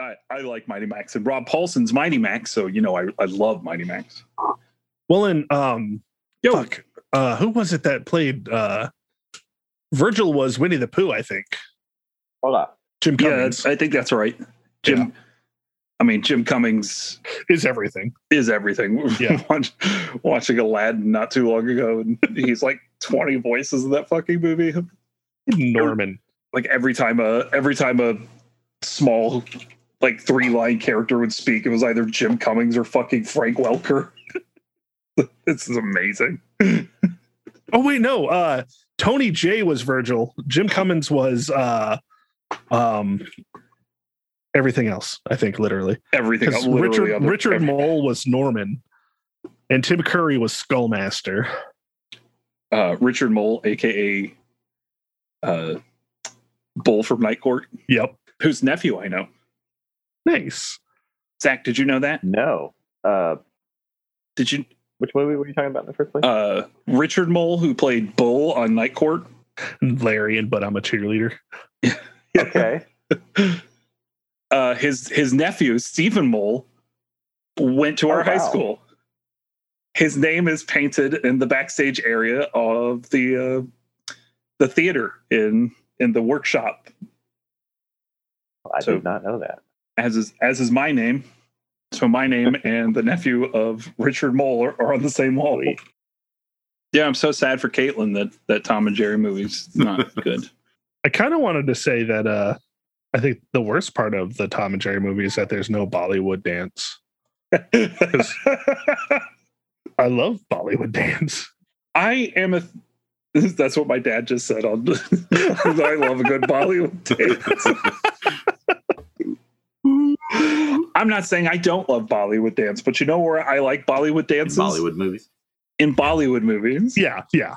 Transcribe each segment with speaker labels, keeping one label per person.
Speaker 1: I, I like Mighty Max and Rob Paulsen's Mighty Max, so you know I, I love Mighty Max.
Speaker 2: Well, and um,
Speaker 1: Yo,
Speaker 2: fuck, uh, who was it that played? Uh, Virgil was Winnie the Pooh, I think.
Speaker 3: Hold on.
Speaker 2: Jim
Speaker 1: yeah,
Speaker 2: Cummings
Speaker 1: I think that's right. Jim,
Speaker 2: Yeah.
Speaker 1: I mean Jim Cummings
Speaker 2: is everything.
Speaker 1: is everything.
Speaker 2: Yeah.
Speaker 1: Watch, watching Aladdin not too long ago, and he's like twenty voices in that fucking movie.
Speaker 2: Norman.
Speaker 1: Like every time a every time a small like three line character would speak, it was either Jim Cummings or fucking Frank Welker. this is amazing.
Speaker 2: Oh wait, no. Uh, Tony Jay was Virgil. Jim Cummings was uh, um, everything else. I think literally
Speaker 1: Everything
Speaker 2: because
Speaker 1: literally
Speaker 2: Richard Richard Moll was Norman, and Tim Curry was Skullmaster.
Speaker 1: uh, Richard Moll, aka uh, Bull from Night Court,
Speaker 2: Yep.
Speaker 1: whose nephew I know.
Speaker 2: Nice.
Speaker 1: Zach, did you know that?
Speaker 3: No. Uh,
Speaker 1: Did you?
Speaker 3: which movie were you talking about in the first place?
Speaker 1: Uh, Richard Moll, who played Bull on Night Court.
Speaker 2: Larry and but I'm a cheerleader.
Speaker 3: okay.
Speaker 1: Uh, his his nephew Stephen Moll went to our
Speaker 3: Oh,
Speaker 1: high
Speaker 3: wow.
Speaker 1: school. His name is painted in the backstage area of the uh, the theater in in the workshop,
Speaker 3: I
Speaker 1: So-
Speaker 3: did not know that.
Speaker 1: As is as is my name. So my name and the nephew of Richard Moll are, are on the same wall. Yeah, I'm so sad for Caitlin that that Tom and Jerry movie's not good.
Speaker 2: I kind of wanted to say that uh, I think the worst part of the Tom and Jerry movie is that there's no Bollywood dance. I love Bollywood dance.
Speaker 1: I am a. That's what my dad just said. On I love a good Bollywood dance. I'm not saying I don't love Bollywood dance, but you know where I like Bollywood
Speaker 4: In
Speaker 1: dances
Speaker 4: Bollywood movies.
Speaker 1: in Bollywood movies.
Speaker 2: Yeah, yeah.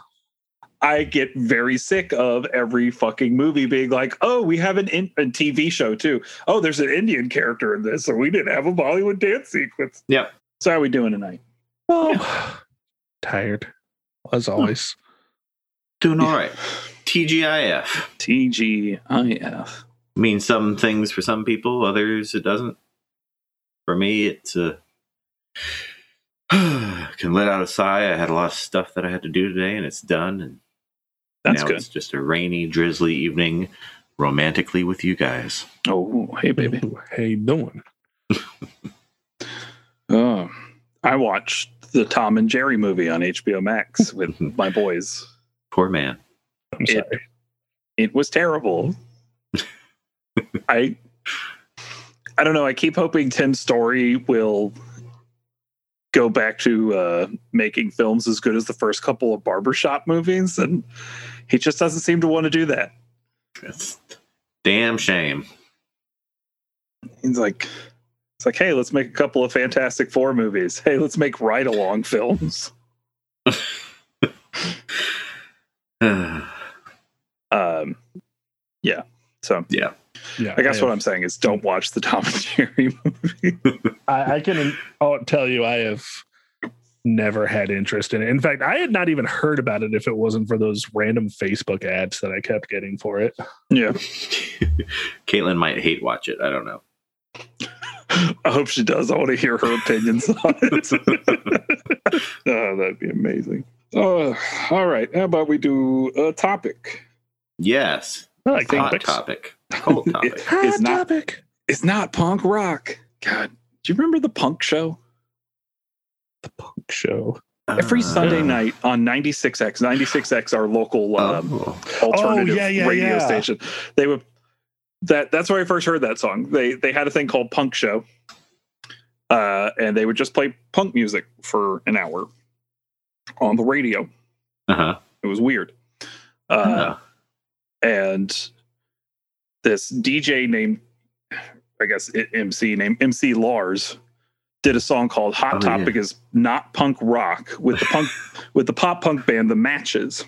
Speaker 1: I get very sick of every fucking movie being like, "Oh, we have an in- a TV show too. Oh, there's an Indian character in this, so we didn't have a Bollywood dance sequence."
Speaker 4: Yep.
Speaker 1: So how are we doing tonight?
Speaker 2: Oh, tired as always.
Speaker 4: Doing all right. TGIF
Speaker 1: TGIF.
Speaker 4: Means some things for some people, others it doesn't. For me, it's uh, can let out a sigh. I had a lot of stuff that I had to do today, and it's done. And
Speaker 1: That's
Speaker 4: now
Speaker 1: good.
Speaker 4: it's just a rainy, drizzly evening, romantically with you guys.
Speaker 1: Oh, hey baby.
Speaker 2: Ooh, How you doing?
Speaker 1: Oh, I watched the Tom and Jerry movie on HBO Max with my boys.
Speaker 4: Poor man.
Speaker 2: I'm
Speaker 1: It-
Speaker 2: sorry.
Speaker 1: It was terrible. I I don't know. I keep hoping Tim Story will go back to uh, making films as good as the first couple of barbershop movies, and he just doesn't seem to want to do that.
Speaker 4: It's damn shame.
Speaker 1: He's like, it's like, hey, let's make a couple of Fantastic Four movies. Hey, let's make ride along films. Um, yeah. So
Speaker 4: yeah.
Speaker 2: Yeah,
Speaker 1: I guess
Speaker 2: have-
Speaker 1: what I'm saying is don't watch the Tom and Jerry movie.
Speaker 2: I, I can I'll tell you I have never had interest in it. In fact, I had not even heard about it if it wasn't for those random Facebook ads that I kept getting for it.
Speaker 1: yeah.
Speaker 4: Caitlin might hate watch it. I don't know.
Speaker 1: I hope she does. I want to hear her opinions on it. oh, that'd be amazing. Uh, all right. How about we do a topic?
Speaker 4: Yes.
Speaker 2: I like
Speaker 4: Hot topic. Cold topic.
Speaker 1: It-
Speaker 2: Hot
Speaker 1: it's not.
Speaker 2: topic.
Speaker 1: It's not punk rock. God, do you remember the punk show?
Speaker 2: The punk show.
Speaker 1: Every
Speaker 4: Uh,
Speaker 1: Sunday night on 96X, 96X, our local um,
Speaker 4: Oh.
Speaker 1: alternative
Speaker 2: yeah, yeah,
Speaker 1: radio
Speaker 2: yeah.
Speaker 1: station. They would that that's where I first heard that song. They they had a thing called Punk Show. Uh, and they would just play punk music for an hour on the radio.
Speaker 4: Uh-huh.
Speaker 1: It was weird. Uh, and this DJ named I guess i- MC named MC Lars did a song called Hot
Speaker 4: Oh, yeah.
Speaker 1: Topic is not punk rock with the punk with the pop punk band The Matches.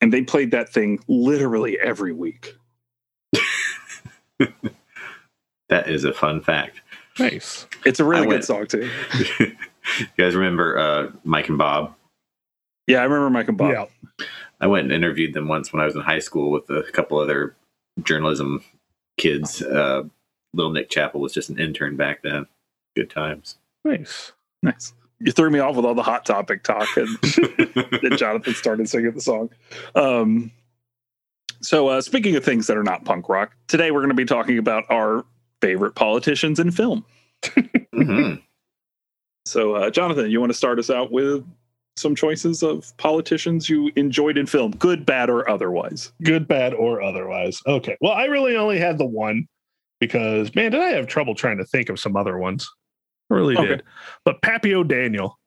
Speaker 1: And they played that thing literally every week.
Speaker 4: that is a fun fact.
Speaker 2: Nice.
Speaker 1: It's a really
Speaker 4: I
Speaker 1: good song too.
Speaker 4: you guys remember uh, Mike and Bob?
Speaker 1: Yeah, I remember Mike and Bob.
Speaker 2: Yeah.
Speaker 4: I went and interviewed them once when I was in high school with a couple other journalism kids. Uh, little Nick Chapel was just an intern back then. Good times.
Speaker 2: Nice.
Speaker 1: Nice. You threw me off with all the hot topic talk, and then Jonathan started singing the song. Um, so, uh, speaking of things that are not punk rock, today we're going to be talking about our favorite politicians in film.
Speaker 4: hmm
Speaker 1: So, uh, Jonathan, you want to start us out with some choices of politicians you enjoyed in film, good, bad, or otherwise?
Speaker 2: Good, bad, or otherwise. Okay. Well, I really only had the one because, man, did I have trouble trying to think of some other ones? I really
Speaker 1: Okay.
Speaker 2: did. But Pappy O'Daniel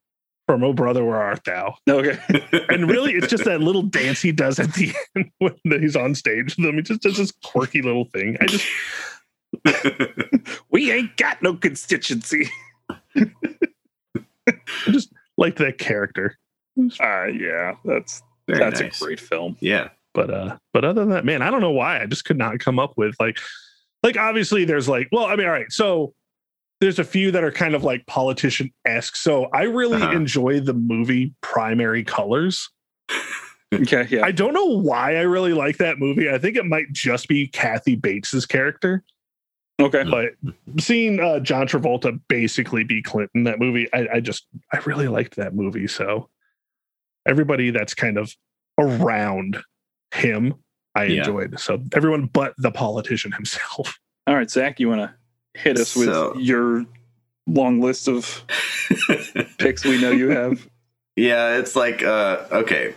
Speaker 2: from Oh Brother, Where Art Thou?
Speaker 1: Okay.
Speaker 2: And really, it's just that little dance he does at the end when he's on stage with them. He just does this quirky little thing. I just,
Speaker 1: we ain't got no constituency.
Speaker 2: Just liked that character.
Speaker 1: Uh, yeah, that's
Speaker 4: Very
Speaker 1: that's
Speaker 4: nice.
Speaker 1: a great film.
Speaker 4: Yeah.
Speaker 2: but uh but other than that man i don't know why i just could not come up with like like obviously there's like well i mean all right so there's a few that are kind of like politician-esque so i really
Speaker 4: Uh-huh.
Speaker 2: enjoy the movie primary colors
Speaker 1: Okay, yeah.
Speaker 2: i don't know why i really like that movie i think it might just be kathy bates's character
Speaker 1: okay.
Speaker 2: but seeing uh john travolta basically be clinton that movie i, I just i really liked that movie so everybody that's kind of around him i
Speaker 4: Yeah.
Speaker 2: enjoyed so everyone but the politician himself
Speaker 1: All right, Zach, you want to hit us with
Speaker 4: So-
Speaker 1: your long list of picks we know you have?
Speaker 4: yeah, it's like uh, okay.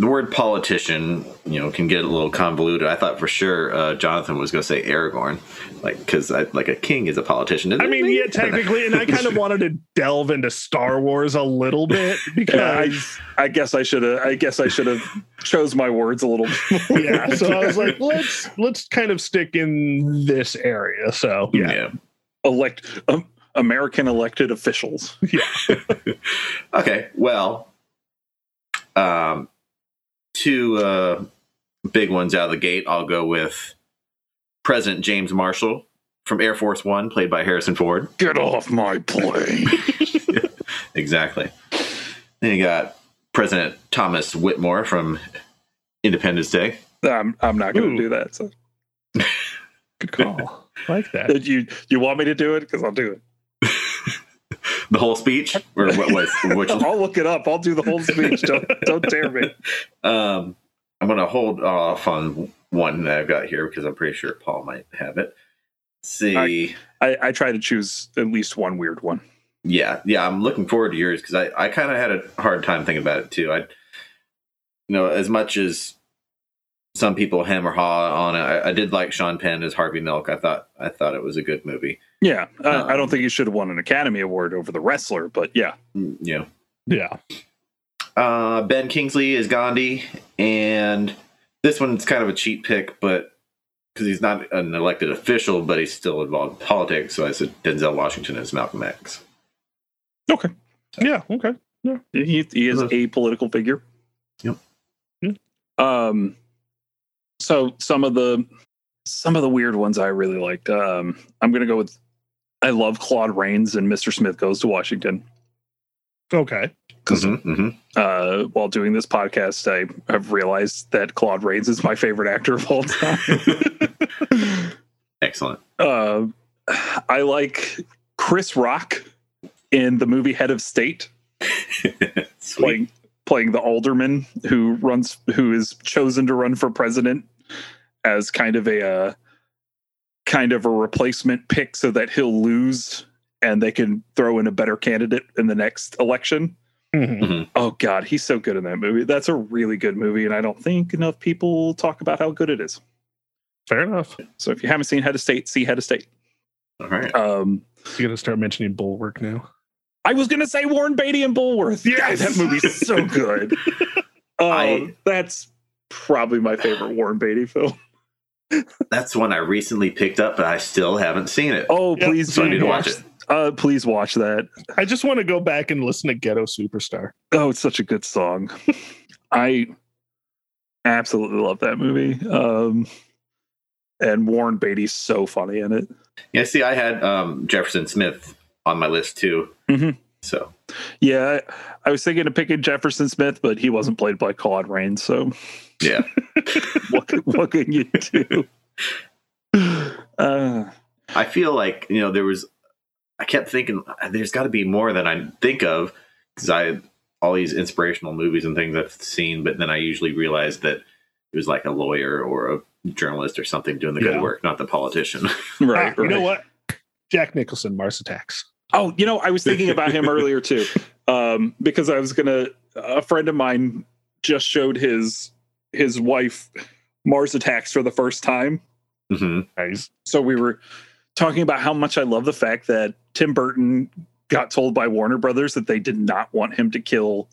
Speaker 4: The word politician, you know, can get a little convoluted. I thought for sure uh, Jonathan was going to say Aragorn, like because like a king is a politician. Isn't
Speaker 2: i mean
Speaker 4: he?
Speaker 2: yeah technically and i kind of wanted to delve into star wars a little bit because
Speaker 1: I, I guess I should have. I guess I should have chose my words a little. bit more.
Speaker 2: yeah so i was like let's let's kind of stick in this area so yeah
Speaker 4: yeah.
Speaker 1: elect um, American elected officials. Yeah.
Speaker 4: okay, well, um, two uh, big ones out of the gate. I'll go with President James Marshall from Air Force One, played by Harrison Ford.
Speaker 1: Get off my plane.
Speaker 4: Exactly. Then you got President Thomas Whitmore from Independence Day.
Speaker 1: I'm I'm not going to do that. So.
Speaker 2: good call like that
Speaker 1: Did you you want me to do it? Because I'll do it.
Speaker 4: The whole speech, or what was which?
Speaker 1: I'll look it up. I'll do the whole speech. Don't don't dare me.
Speaker 4: Um, I'm to hold off on one that I've got here because I'm pretty sure Paul might have it. Let's see.
Speaker 1: I, I try to choose at least one weird one.
Speaker 4: Yeah, yeah, I'm looking forward to yours because I, I kind of had a hard time thinking about it too. I, you know, as much as some people hem or haw on it, I, I did like Sean Penn as Harvey Milk. I thought I thought it was a good movie.
Speaker 1: Yeah, uh, I
Speaker 4: Um,
Speaker 1: don't think he should have won an Academy Award over the wrestler, but yeah,
Speaker 4: Mm, You know,
Speaker 2: yeah
Speaker 4: uh, Ben Kingsley is Gandhi, and this one's kind of a cheap pick, but because he's not an elected official, but he's still involved in politics. So I said Denzel Washington as Malcolm X.
Speaker 1: okay.
Speaker 2: yeah okay Yeah.
Speaker 1: He he is
Speaker 4: Hello.
Speaker 1: a political figure.
Speaker 4: Yep.
Speaker 2: Yeah.
Speaker 1: Um. So some of the some of the weird ones I really liked. Um, I'm gonna go with. I love Claude Rains and Mr. Smith Goes to Washington.
Speaker 2: okay
Speaker 1: Because
Speaker 4: Mhm, mhm.
Speaker 1: uh, while doing this podcast, I have realized that Claude Rains is my favorite actor of all time.
Speaker 4: Excellent.
Speaker 1: uh, I like Chris Rock in the movie Head of State,
Speaker 4: Sweet.
Speaker 1: playing playing the alderman who runs who is chosen to run for president as kind of a uh, kind of a replacement pick so that he'll lose and they can throw in a better candidate in the next election.
Speaker 2: Mhm.
Speaker 1: Oh God, he's so good in that movie. That's a really good movie, and I don't think enough people talk about how good it is.
Speaker 2: fair enough
Speaker 1: So if you haven't seen Head of State, see Head of State.
Speaker 4: All right.
Speaker 1: Um,
Speaker 2: you gonna start mentioning bulwark now
Speaker 1: I was gonna say Warren Beatty and Bulworth. God,
Speaker 2: Yes!
Speaker 1: that movie's so good. Oh,
Speaker 4: I-
Speaker 1: that's probably my favorite Warren Beatty film.
Speaker 4: That's one I recently picked up, but I still haven't seen it.
Speaker 1: Oh,
Speaker 2: Yep,
Speaker 1: please
Speaker 4: so I need to watch it.
Speaker 1: Uh, please watch that.
Speaker 2: I just want to go back and listen to Ghetto Superstar.
Speaker 1: Oh, it's such a good song. I absolutely love that movie. Um, and Warren Beatty's so funny in it.
Speaker 4: Yeah, see, I had um, Jefferson Smith on my list too.
Speaker 1: Mhm.
Speaker 4: So
Speaker 1: Yeah, I, I was thinking of picking Jefferson Smith, but he wasn't played by Claude Rains. So
Speaker 4: yeah,
Speaker 1: what, can- what can you do? Uh,
Speaker 4: I feel like you know there was. I kept thinking there's got to be more than I think of because I all these inspirational movies and things I've seen, but then I usually realize that it was like a lawyer or a journalist or something doing the
Speaker 2: Yeah.
Speaker 4: good work, not the politician.
Speaker 1: right,
Speaker 2: Ah, you know what? Jack Nicholson, Mars Attacks.
Speaker 1: Oh, you know, I was thinking about him earlier too, um, because I was gonna. A friend of mine just showed his his wife Mars Attacks for the first time,
Speaker 4: hmm
Speaker 2: Nice.
Speaker 1: so we were talking about how much I love the fact that Tim Burton got told by Warner Brothers that they did not want him to kill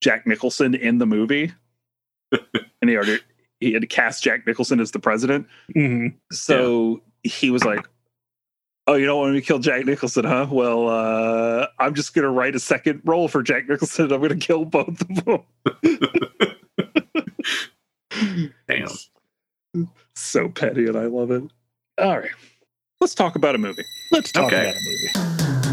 Speaker 1: Jack Nicholson in the movie, and he already he had to cast Jack Nicholson as the president.
Speaker 2: Mhm.
Speaker 1: So he was like, "Oh, you don't want me to kill Jack Nicholson, huh? Well, uh, I'm just gonna write a second role for Jack Nicholson. I'm gonna kill both of them."
Speaker 4: Damn.
Speaker 1: so petty, and I love it. All right, let's talk about a movie.
Speaker 2: Let's talk
Speaker 4: Okay.
Speaker 2: about a movie.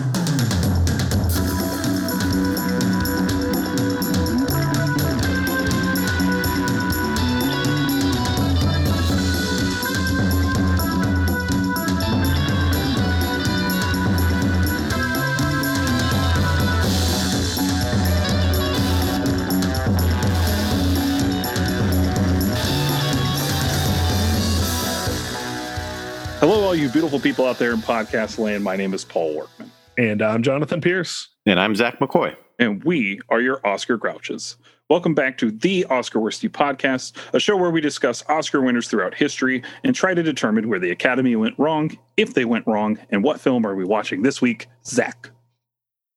Speaker 1: All you beautiful people out there in podcast land. My name is Paul Workman,
Speaker 2: And I'm Jonathan Pierce.
Speaker 4: And I'm Zach McCoy.
Speaker 1: and we are your Oscar Grouches. Welcome back to the Oscar Worsty Podcast, a show where we discuss Oscar winners throughout history and try to determine where the Academy went wrong, if they went wrong, and what film are we watching this week, Zach?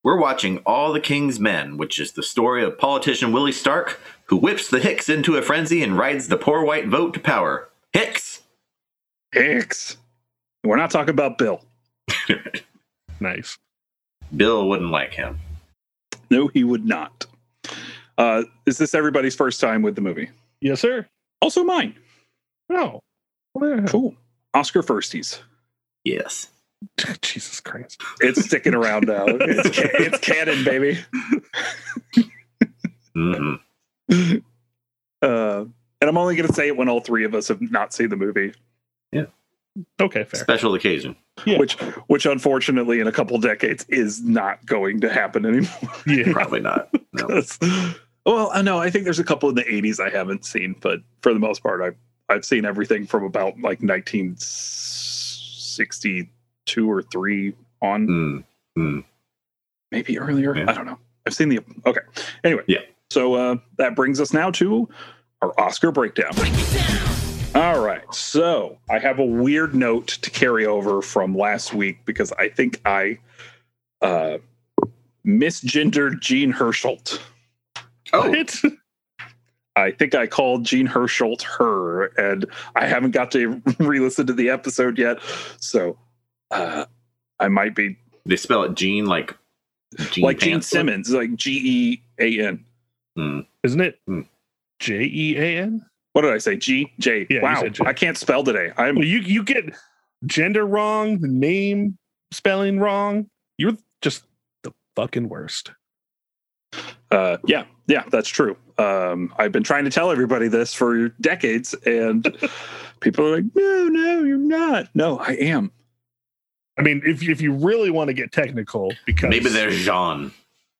Speaker 4: We're watching All the King's Men, which is the story of politician Willie Stark, who whips the Hicks into a frenzy and rides the poor white vote to power. Hicks!
Speaker 1: Hicks. We're not talking about Bill.
Speaker 2: Nice.
Speaker 4: Bill wouldn't like him.
Speaker 1: No, he would not. Uh, is this everybody's first time with the movie?
Speaker 2: Yes, sir.
Speaker 1: Also mine.
Speaker 2: Oh, Well,
Speaker 1: Cool. Oscar firsties.
Speaker 4: Yes.
Speaker 2: Jesus Christ.
Speaker 1: It's sticking around now. It's, ca- it's canon, baby.
Speaker 4: hmm
Speaker 1: Uh, and I'm only going to say it when all three of us have not seen the movie,
Speaker 2: Okay, fair.
Speaker 4: Special occasion.
Speaker 2: Yeah.
Speaker 1: which, which unfortunately, in a couple decades, is not going to happen anymore.
Speaker 2: Yeah.
Speaker 4: Probably not. No.
Speaker 1: 'Cause- well, I know. I think there's a couple in the 80s I haven't seen, but for the most part, I've I've seen everything from about like 1962 or three on,
Speaker 4: Mm. Mm.
Speaker 1: maybe earlier.
Speaker 4: Yeah.
Speaker 1: I don't know. I've seen the okay. Anyway,
Speaker 4: Yeah.
Speaker 1: So uh, that brings us now to our Oscar breakdown. All right. So I have a weird note to carry over from last week because I think I uh, misgendered Gene Hersholt.
Speaker 4: Oh,
Speaker 2: It's
Speaker 1: I think I called Gene Hersholt her, and I haven't got to re-listen to the episode yet. So uh, I might be
Speaker 4: they spell it Gene like Gene
Speaker 1: like Gene Simmons, like G E A N.
Speaker 4: Mm.
Speaker 2: isn't it
Speaker 4: Hmm.
Speaker 2: J E A N?
Speaker 1: What did I say? G J.
Speaker 2: Yeah,
Speaker 1: wow,
Speaker 2: said J.
Speaker 1: I can't spell today. I'm
Speaker 2: Well, you you get gender wrong, the name spelling wrong. You're just the fucking worst.
Speaker 1: Uh, yeah, yeah, that's true. Um, I've been trying to tell everybody this for decades, and people are like, "No, no, you're not." No, I am.
Speaker 2: I mean, if if you really want to get technical, because
Speaker 4: Maybe they're Jean.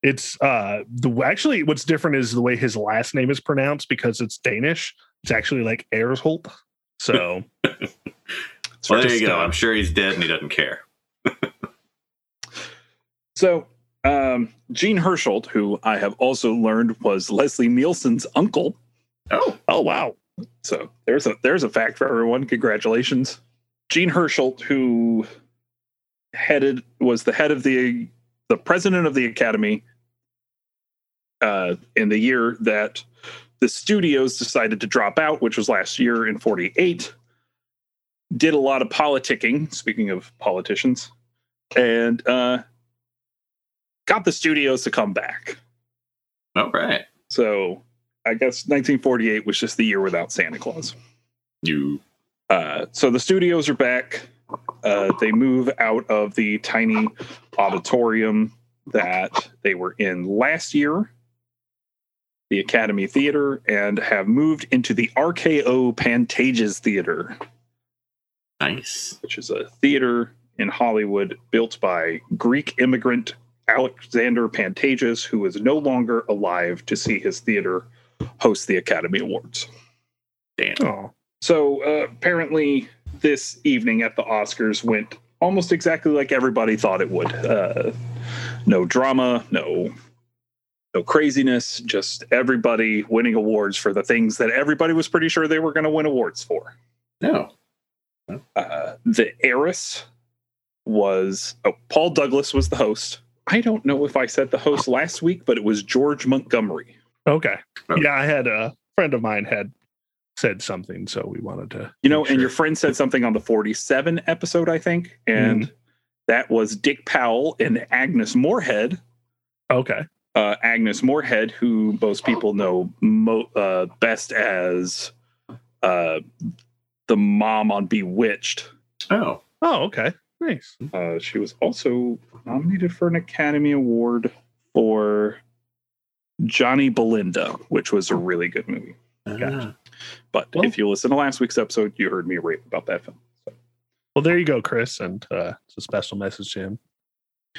Speaker 2: it's uh the actually what's different is the way his last name is pronounced because it's Danish. It's actually like Ersholt. So
Speaker 4: Well, there you go. I'm sure he's dead and he doesn't care.
Speaker 1: So, um, Gene Hersholt, who I have also learned was Leslie Nielsen's uncle.
Speaker 4: Oh,
Speaker 2: oh wow.
Speaker 1: So there's a there's a fact for everyone. Congratulations, Gene Hersholt, who headed was the head of the the president of the Academy uh, in the year that the studios decided to drop out, which was last year in '48. Did a lot of politicking. Speaking of politicians, and uh, got the studios to come back.
Speaker 4: all right.
Speaker 1: So I guess 1948 was just the year without Santa Claus.
Speaker 4: You.
Speaker 1: Uh, so the studios are back. Uh, they move out of the tiny auditorium that they were in last year, the Academy Theater, and have moved into the RKO Pantages Theater,
Speaker 4: Nice.
Speaker 1: which is a theater in Hollywood built by Greek immigrant Alexander Pantages, who is no longer alive to see his theater host the Academy Awards.
Speaker 4: Damn.
Speaker 2: Oh,
Speaker 1: So uh, apparently, this evening at the Oscars went almost exactly like everybody thought it would. Uh, no drama, no no craziness, just everybody winning awards for the things that everybody was pretty sure they were going to win awards for.
Speaker 4: No.
Speaker 1: Uh, the heiress was oh, Paul Douglas was the host. I don't know if I said the host last week, but it was George Montgomery.
Speaker 2: okay.
Speaker 4: Okay.
Speaker 2: Yeah, I had a friend of mine had said something, so we wanted to.
Speaker 1: You know,
Speaker 2: make
Speaker 1: and your friend said something on the 47 episode, I think, and that was Dick Powell and Agnes Moorehead.
Speaker 2: okay.
Speaker 1: Uh, Agnes Moorehead, who most people know mo- uh, best as uh, the mom on Bewitched.
Speaker 4: Oh.
Speaker 2: Oh, okay. Nice.
Speaker 1: Uh, she was also nominated for an Academy Award for Johnny Belinda, which was a really good movie.
Speaker 4: Ah.
Speaker 1: But
Speaker 2: Well-
Speaker 1: if you listen to last week's episode, you heard me rave about that film. So.
Speaker 2: Well, there you go, Chris, and uh, it's a special message to him.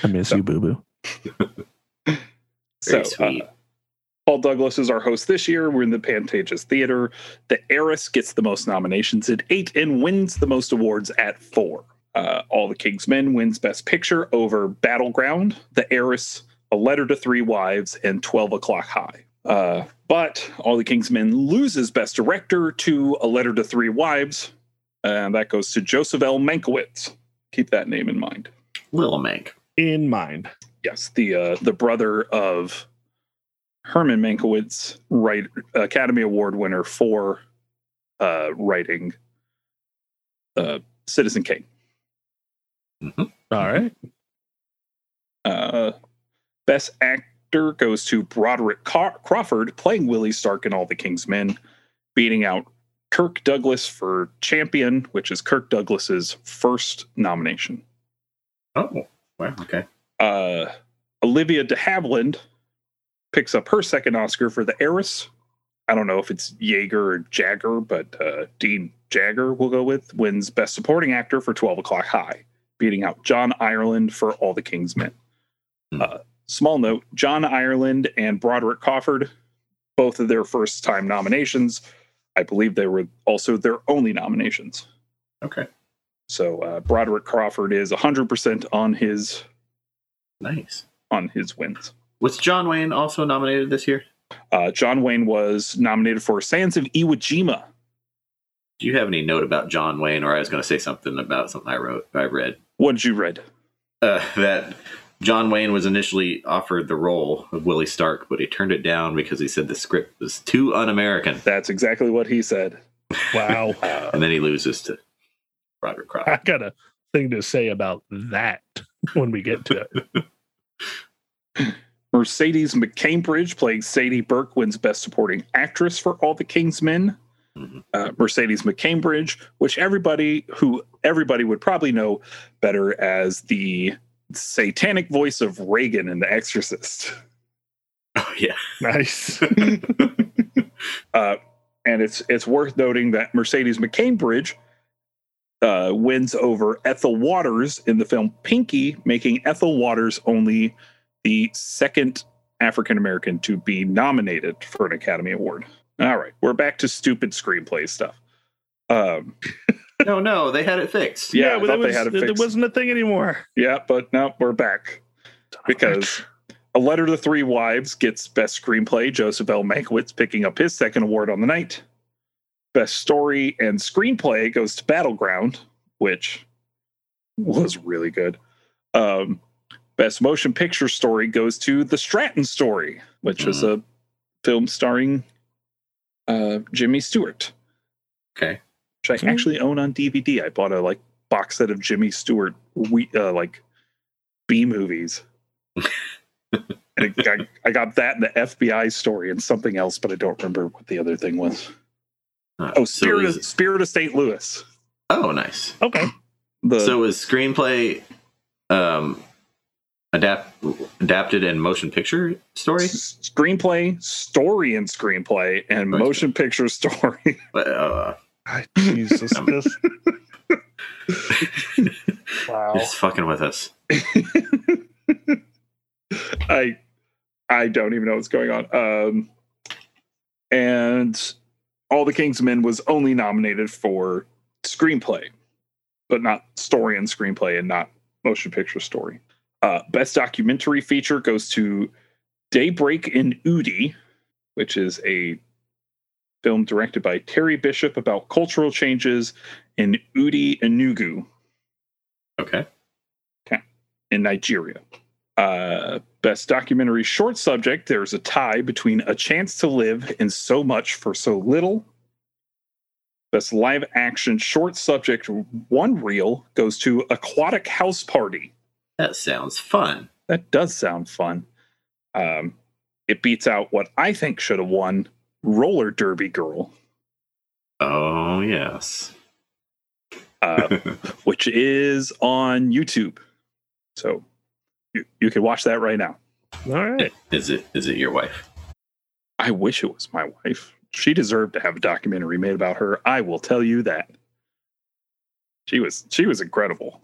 Speaker 2: I miss
Speaker 1: So-
Speaker 2: you, Boo Boo.
Speaker 4: Very
Speaker 1: so,
Speaker 4: sweet.
Speaker 1: uh, Paul Douglas is our host this year. We're in the Pantages Theater. The Heiress gets the most nominations at eight and wins the most awards at four. Uh, All the King's Men wins Best Picture over Battleground, The Heiress, A Letter to Three Wives, and 12 O'Clock High. Uh, but All the King's Men loses Best Director to A Letter to Three Wives, and that goes to Joseph L. Mankiewicz. Keep that name in mind.
Speaker 4: Little Mank.
Speaker 2: In mind.
Speaker 1: Yes, the uh, the brother of Herman Mankiewicz, right Academy Award winner for uh, writing uh, Citizen Kane.
Speaker 2: All right.
Speaker 1: Uh, best actor goes to Broderick Car- Crawford playing Willie Stark in All the King's Men, beating out Kirk Douglas for Champion, which is Kirk Douglas's first nomination.
Speaker 4: Oh. Wow. Okay.
Speaker 1: Uh, Olivia de Havilland picks up her second Oscar for The Heiress. I don't know if it's Jaeger or Jagger, but uh, Dean Jagger we'll go with wins Best Supporting Actor for 12 O'Clock High, beating out John Ireland for All the King's Men.
Speaker 4: Hmm.
Speaker 1: Uh, small note John Ireland and Broderick Crawford, both of their first time nominations. I believe they were also their only nominations.
Speaker 4: Okay.
Speaker 1: So uh, Broderick Crawford is 100% on his
Speaker 4: Nice.
Speaker 1: on his wins.
Speaker 4: Was John Wayne also nominated this year?
Speaker 1: Uh, John Wayne was nominated for Sands of Iwo Jima.
Speaker 4: Do you have any note about John Wayne, or I was going to say something about something I wrote, I read
Speaker 1: What did you read?
Speaker 4: uh, that John Wayne was initially offered the role of Willie Stark, but he turned it down because he said the script was too un-American,
Speaker 1: That's exactly what he said.
Speaker 2: Wow.
Speaker 4: and then he loses to Roderick
Speaker 2: I got a thing to say about that when we get to it.
Speaker 1: Mercedes McCambridge playing Sadie Burke wins Best Supporting Actress for All the King's Men.
Speaker 4: Mhm.
Speaker 1: Uh, Mercedes McCambridge, which everybody who everybody would probably know better as the satanic voice of Regan in The Exorcist.
Speaker 4: Oh yeah,
Speaker 2: Nice.
Speaker 1: Uh, and it's it's worth noting that Mercedes McCambridge uh, wins over Ethel Waters in the film Pinky, making Ethel Waters only the second African American to be nominated for an Academy Award. All right, we're back to stupid screenplay stuff. Um,
Speaker 4: no, no, they had it fixed.
Speaker 1: Yeah, I
Speaker 2: but
Speaker 1: thought
Speaker 2: it,
Speaker 1: they had it fixed.
Speaker 2: It wasn't a thing anymore.
Speaker 1: yeah, but no, we're back because A Letter to Three Wives gets Best Screenplay. Joseph L. Mankiewicz picking up his second award on the night. Best Story and Screenplay goes to Battleground, which was really good. Um, Best Motion Picture Story goes to The Stratton Story, which was a film starring uh, Jimmy Stewart,
Speaker 4: Okay.
Speaker 1: which I
Speaker 2: Hmm.
Speaker 1: actually own on DVD. I bought a like box set of Jimmy Stewart we uh, like B movies. and it, I, I got that and the FBI story and something else, but I don't remember what the other thing was.
Speaker 4: Uh,
Speaker 1: Oh, Spirit,
Speaker 4: is-
Speaker 1: of, Spirit of St. Louis.
Speaker 4: oh, nice.
Speaker 2: Okay.
Speaker 1: The
Speaker 4: so was screenplay um, adapt adapted and motion picture story?
Speaker 1: s- screenplay, story, and screenplay, and
Speaker 4: Right.
Speaker 1: motion picture story.
Speaker 4: Uh,
Speaker 2: Jesus. This-
Speaker 3: Wow.
Speaker 4: Just fucking with us.
Speaker 1: I I don't even know what's going on. Um, and All the King's Men was only nominated for screenplay, but not story and screenplay, and not motion picture story. Uh, best documentary feature goes to Daybreak in Udi, which is a film directed by Terry Bishop about cultural changes in Udi Enugu
Speaker 4: Okay.
Speaker 1: in Nigeria. Uh, best documentary short subject there's a tie between A Chance to Live and So Much for So Little. Best live action short subject one reel goes to Aquatic House Party.
Speaker 4: That sounds fun.
Speaker 1: That does sound fun. Um, it beats out what I think should have won Roller Derby Girl,
Speaker 4: Oh, yes.
Speaker 1: uh, which is on YouTube. So you, you can watch that right now.
Speaker 2: All right.
Speaker 4: is it is it your wife?
Speaker 1: I wish it was my wife. She deserved to have a documentary made about her. I will tell you that. She was she was incredible.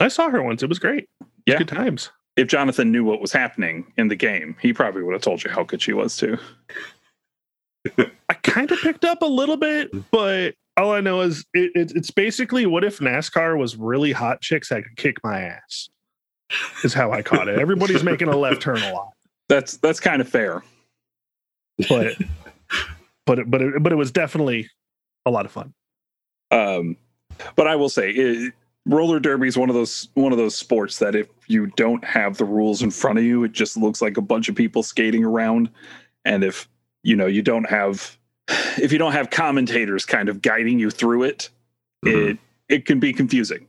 Speaker 2: I saw her once. It was great.
Speaker 1: Yeah.
Speaker 2: Good times.
Speaker 1: If Jonathan knew what was happening in the game, he probably would have told you how good she was too.
Speaker 2: I kind of picked up a little bit, but all I know is it, it, it's basically what if NASCAR was really hot chicks that could kick my ass, is how I caught it. Everybody's making a left turn a lot,
Speaker 1: That's that's kind of fair.
Speaker 2: but but it, but it, but it was definitely a lot of fun.
Speaker 1: Um, but I will say, it, roller derby is one of those one of those sports that if you don't have the rules in front of you, it just looks like a bunch of people skating around. And if you know you don't have if you don't have commentators kind of guiding you through it,
Speaker 4: Mhm.
Speaker 1: it it can be confusing.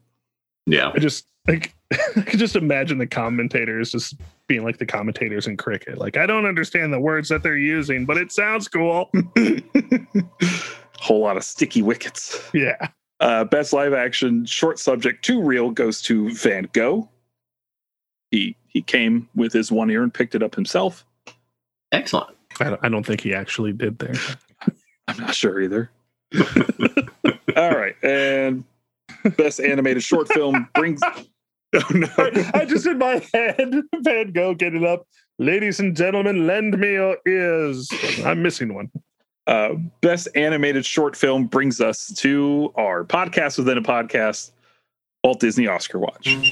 Speaker 4: Yeah.
Speaker 2: I just like I could just imagine the commentators just being like the commentators in cricket. Like I don't understand the words that they're using, but it sounds cool.
Speaker 1: Whole lot of sticky wickets.
Speaker 2: Yeah.
Speaker 1: Uh, best live action short subject to real goes to Van Gogh. He he came with his one ear and picked it up himself.
Speaker 4: Excellent.
Speaker 2: I don't, I don't think he actually did there.
Speaker 1: I'm not sure either. All right, and best animated short film brings. Oh no!
Speaker 2: I, I just in my head, Van Gogh getting up. Ladies and gentlemen, lend me your ears. I'm missing one.
Speaker 1: Uh, best animated short film brings us to our podcast within a podcast, Walt Disney Oscar Watch.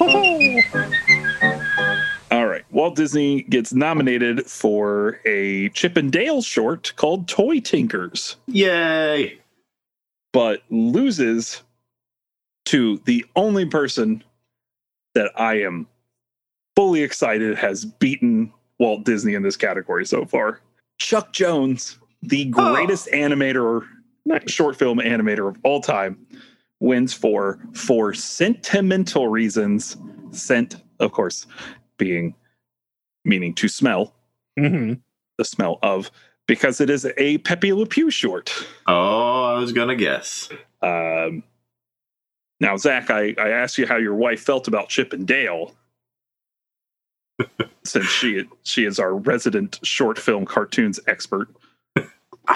Speaker 1: All right, Walt Disney gets nominated for a Chip and Dale short called Toy Tinkers.
Speaker 4: Yay.
Speaker 1: but loses to the only person that I am fully excited has beaten Walt Disney in this category so far. Chuck Jones, the
Speaker 4: Oh.
Speaker 1: greatest animator, short film animator of all time, wins for for sentimental reasons. Scent, of course, being meaning to smell,
Speaker 2: hmm
Speaker 1: the smell of, because it is a Pepe Le Pew short.
Speaker 4: Oh, I was gonna guess.
Speaker 1: Um, now, Zach, I, I asked you how your wife felt about Chip and Dale, since she she is our resident short film cartoons expert.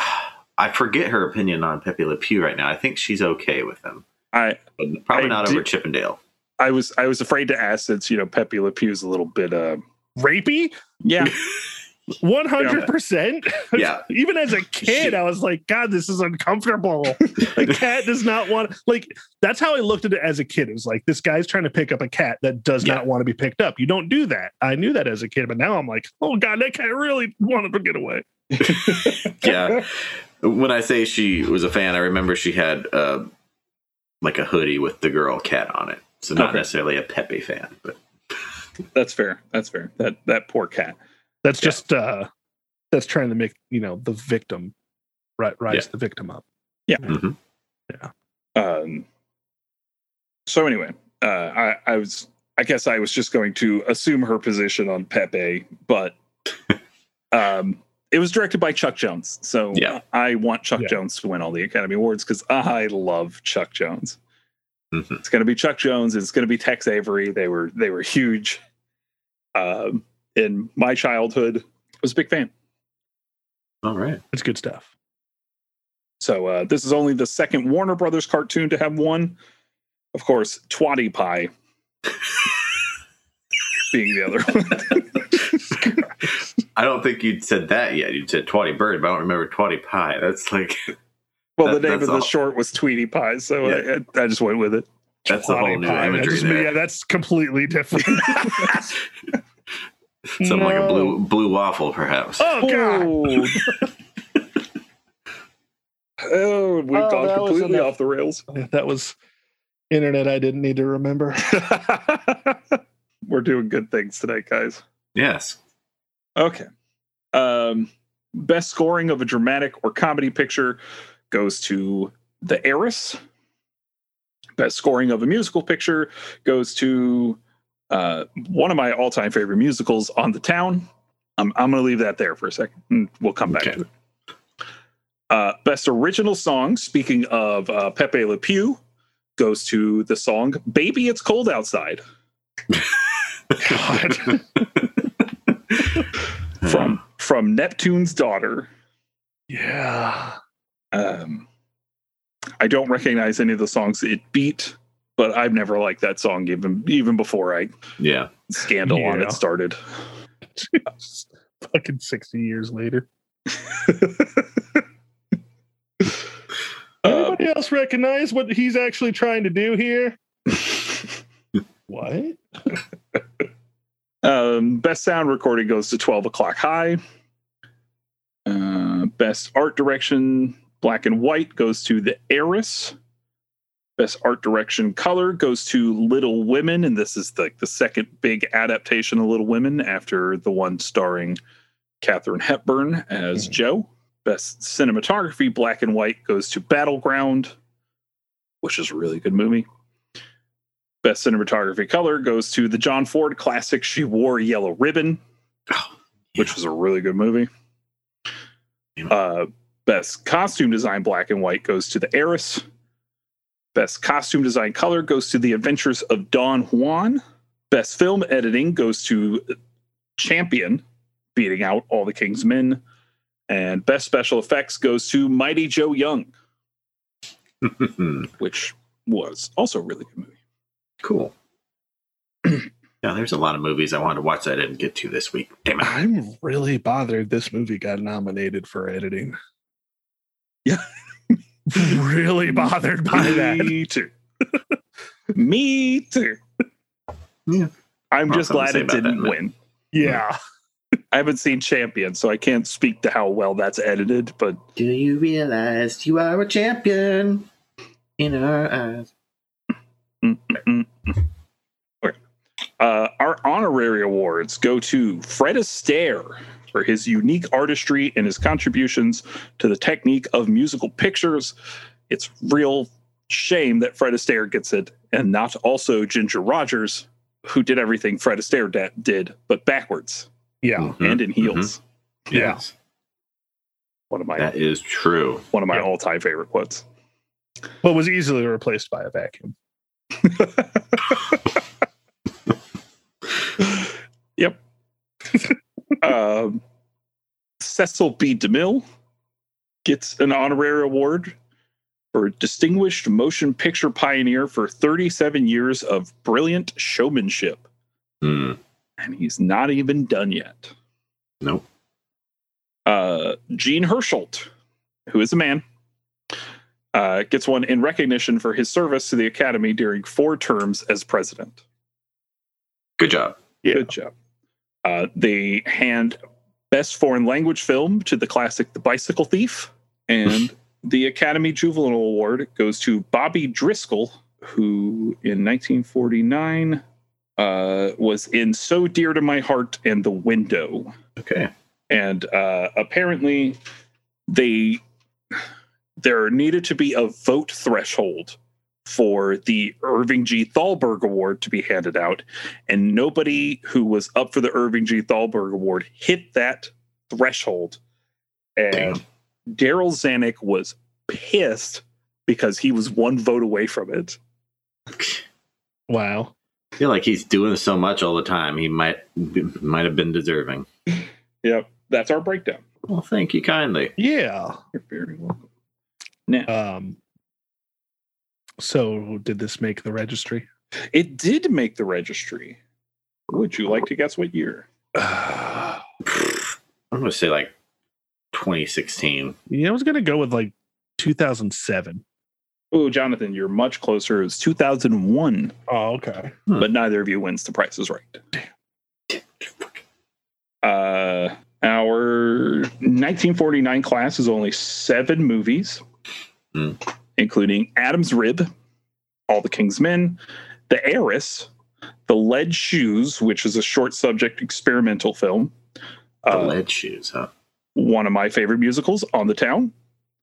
Speaker 4: I forget her opinion on Pepe Le Pew right now. I think she's okay with him.
Speaker 1: I
Speaker 4: But probably
Speaker 1: I
Speaker 4: not
Speaker 1: do-
Speaker 4: over Chippendale.
Speaker 1: I was I was afraid to ask since you know Pepe Le Pew's a little bit uh
Speaker 2: Rapey?
Speaker 1: yeah
Speaker 2: 100%.
Speaker 4: Yeah.
Speaker 2: Even as a kid, I was like, God, this is uncomfortable. a cat does not want, like, that's how I looked at it as a kid. It was like, this guy's trying to pick up a cat that does
Speaker 4: Yeah.
Speaker 2: not want to be picked up. You don't do that. I knew that as a kid, but now I'm like, oh, God, that cat really wanted to get away.
Speaker 4: yeah. When I say she was a fan, I remember she had uh, like a hoodie with the girl cat on it. So not
Speaker 1: Okay.
Speaker 4: necessarily a Pepe fan, but
Speaker 1: that's fair that's fair that that poor cat
Speaker 2: That's
Speaker 4: Yeah.
Speaker 2: just, uh, that's trying to make, you know, the victim, right, rise
Speaker 4: Yeah.
Speaker 2: the victim up.
Speaker 4: Mhm. Yeah.
Speaker 1: Um so anyway uh I I was I guess I was just going to assume her position on Pepe but um it was directed by Chuck Jones so
Speaker 4: Yeah.
Speaker 1: I want Chuck
Speaker 2: Yeah.
Speaker 1: Jones to win all the Academy Awards because I love Chuck Jones.
Speaker 4: Mhm.
Speaker 1: It's going to be Chuck Jones. It's going to be Tex Avery. They were they were huge um, in my childhood. I was a big fan.
Speaker 4: all right.
Speaker 2: It's good stuff.
Speaker 1: So uh, this is only the second Warner Brothers cartoon to have one. of course, Twatty Pie being the other one.
Speaker 4: I don't think you'd said that yet. You'd said Twatty Bird, but I don't remember Twatty Pie. That's like
Speaker 1: well,
Speaker 4: That-
Speaker 1: the name of the
Speaker 4: all.
Speaker 1: short was Tweety Pie, so
Speaker 4: Yeah.
Speaker 1: I, I just went with it.
Speaker 4: that's a whole new
Speaker 2: pie. That
Speaker 4: imagery
Speaker 2: just-. Yeah, that's completely different.
Speaker 4: Something like a blue blue waffle, perhaps.
Speaker 2: Oh god.
Speaker 1: Oh, we've
Speaker 2: Oh,
Speaker 1: gone completely off the rails.
Speaker 2: That was internet I didn't need to remember.
Speaker 1: We're doing good things tonight, guys.
Speaker 4: Yes.
Speaker 1: Okay. Um, best scoring of a dramatic or comedy picture goes to The Heiress. Best scoring of a musical picture goes to uh, one of my all-time favorite musicals, On the Town. I'm, I'm going to leave that there for a second. and We'll come back
Speaker 4: Okay.
Speaker 1: to it. Uh, best original song, speaking of uh, Pepe Le Pew, goes to the song "Baby It's Cold Outside"
Speaker 2: God.
Speaker 1: from from Neptune's Daughter.
Speaker 2: yeah.
Speaker 1: Um, I don't recognize any of the songs it beat, but I've never liked that song even even before I
Speaker 4: Yeah.
Speaker 1: scandal on it started.
Speaker 2: Fucking 60 years later.
Speaker 1: Uh,
Speaker 2: Anybody else recognize what he's actually trying to do here? What?
Speaker 1: um, best sound recording goes to 12 o'clock high. Uh, best art direction, black and white, goes to The Heiress. Best art direction color goes to Little Women, and this is like the second big adaptation of Little Women after the one starring Katharine Hepburn as
Speaker 2: Mhm.
Speaker 1: Jo. Best cinematography, black and white, goes to Battleground, which is a really good movie. Best cinematography color goes to the John Ford classic She Wore a Yellow Ribbon,
Speaker 4: Oh,
Speaker 1: which was a really good movie.
Speaker 4: Yeah.
Speaker 1: Uh, best costume design, black and white, goes to The Heiress. Best costume design color goes to The Adventures of Don Juan. Best film editing goes to Champion, beating out All the King's Men. And best special effects goes to Mighty Joe Young, which was also a really good movie.
Speaker 4: cool. yeah, there's a lot of movies I wanted to watch that I didn't get to this week. Damn it.
Speaker 2: I'm really bothered this movie got nominated for editing.
Speaker 1: Yeah.
Speaker 2: really bothered by that.
Speaker 1: Me too. Me too.
Speaker 4: Yeah.
Speaker 1: I'm just glad it didn't
Speaker 4: man.
Speaker 1: win.
Speaker 2: Yeah.
Speaker 1: I haven't seen Champion, so I can't speak to how well that's edited, but
Speaker 4: Do you realize you are a champion in our eyes?
Speaker 1: Okay. Uh, our honorary awards go to Fred Astaire for his unique artistry and his contributions to the technique of musical pictures. It's real shame that Fred Astaire gets it and not also Ginger Rogers, who did everything Fred Astaire da- did, but backwards
Speaker 2: Yeah.
Speaker 4: Mhm,
Speaker 1: and in heels.
Speaker 4: mhm.
Speaker 2: Yeah.
Speaker 4: Yes,
Speaker 1: One of my
Speaker 4: that is true.
Speaker 1: one of my
Speaker 2: Yeah.
Speaker 1: all-time favorite quotes.
Speaker 2: But was easily replaced by a vacuum.
Speaker 1: yep. um, Cecil B. DeMille gets an honorary award for Distinguished Motion Picture Pioneer for 37 years of brilliant showmanship.
Speaker 4: Hmm.
Speaker 1: And he's not even done yet.
Speaker 4: Nope.
Speaker 1: Uh, Gene Hersholt, who is a man, uh, gets one in recognition for his service to the Academy during four terms as president.
Speaker 4: Good job.
Speaker 2: Yeah.
Speaker 1: Good job. Uh, they hand Best Foreign Language Film to the classic The Bicycle Thief, and the Academy Juvenile Award goes to Bobby Driscoll, who in 1949 uh, was in So Dear to My Heart and The Window.
Speaker 4: Okay.
Speaker 1: And uh, apparently, they there needed to be a vote threshold for the Irving G. Thalberg Award to be handed out, and nobody who was up for the Irving G. Thalberg Award hit that threshold. And Darryl Zanuck was pissed because he was one vote away from it.
Speaker 2: Wow.
Speaker 4: I feel like he's doing so much all the time. He might might have been deserving.
Speaker 1: Yep, that's our breakdown.
Speaker 4: Well, thank you kindly.
Speaker 2: Yeah.
Speaker 1: You're very welcome. Now,
Speaker 2: Um So, did this make the registry?
Speaker 1: It did make the registry. Would you like to guess what year?
Speaker 2: Uh,
Speaker 4: I'm going to say like 2016.
Speaker 2: yeah, I was gonna go with like 2007.
Speaker 1: Oh, Jonathan, you're much closer. It was 2001,
Speaker 2: Oh, okay.
Speaker 4: Hmm.
Speaker 1: but neither of you wins the price is right. Uh, our 1949 class is only seven movies,
Speaker 4: Hmm.
Speaker 1: Including Adam's Rib, All the King's Men, The Heiress, The Lead Shoes, which is a short subject experimental film.
Speaker 4: The
Speaker 1: Uh,
Speaker 4: lead shoes, huh?
Speaker 1: one of my favorite musicals, On the Town,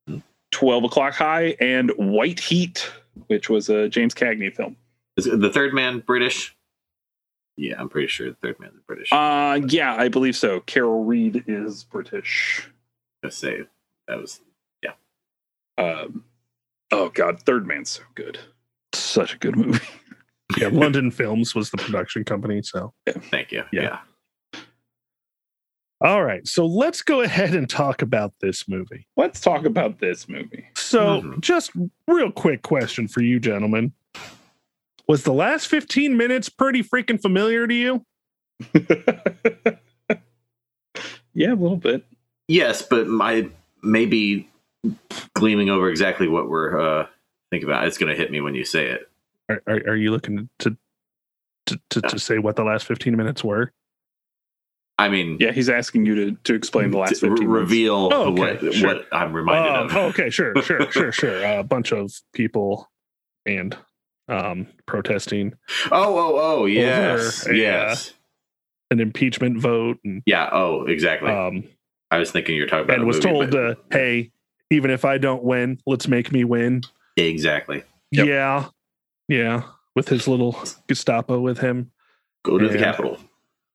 Speaker 4: Hmm.
Speaker 1: 12 O'Clock High, and White Heat, which was a James Cagney film.
Speaker 4: Is the third man British? Yeah, I'm pretty sure the third man's British.
Speaker 1: Uh, yeah, I believe so. Carol Reed is British.
Speaker 4: Let's say that was yeah.
Speaker 1: Um, oh, God, Third Man's so good. Such a good movie.
Speaker 2: Yeah, London Films was the production company. So,
Speaker 4: thank you.
Speaker 2: Yeah.
Speaker 4: Yeah.
Speaker 2: all right. So, let's go ahead and talk about this movie.
Speaker 1: Let's talk about this movie.
Speaker 2: So,
Speaker 4: Mhm.
Speaker 2: just real quick question for you, gentlemen. Was the last 15 minutes pretty freaking familiar to you?
Speaker 1: yeah, a little bit.
Speaker 4: Yes, but my maybe gleaming over exactly what we're uh thinking about. It's going to hit me when you say it.
Speaker 2: Are, are, are you looking to, to, to, to say what the last 15 minutes were?
Speaker 4: I mean,
Speaker 1: Yeah, he's asking you to, to explain the last 15 minutes.
Speaker 4: reveal
Speaker 2: Oh, okay,
Speaker 4: what
Speaker 2: sure.
Speaker 4: what I'm reminded
Speaker 2: Um,
Speaker 4: of.
Speaker 2: oh, okay, sure, sure, sure, sure. Uh, a bunch of people and um, protesting
Speaker 4: Oh, oh, oh, yes,
Speaker 2: Over, yeah.
Speaker 4: yes,
Speaker 2: an impeachment vote, and
Speaker 4: yeah. Oh, exactly.
Speaker 2: um,
Speaker 4: I was thinking you're talking about.
Speaker 2: and
Speaker 4: a
Speaker 2: was
Speaker 4: movie,
Speaker 2: told,
Speaker 4: but-
Speaker 2: uh, "Hey, even if I don't win, let's make me win."
Speaker 4: exactly.
Speaker 1: Yep.
Speaker 2: Yeah, yeah. With his little Gestapo with him.
Speaker 4: Go to the
Speaker 2: Yeah.
Speaker 4: Capitol.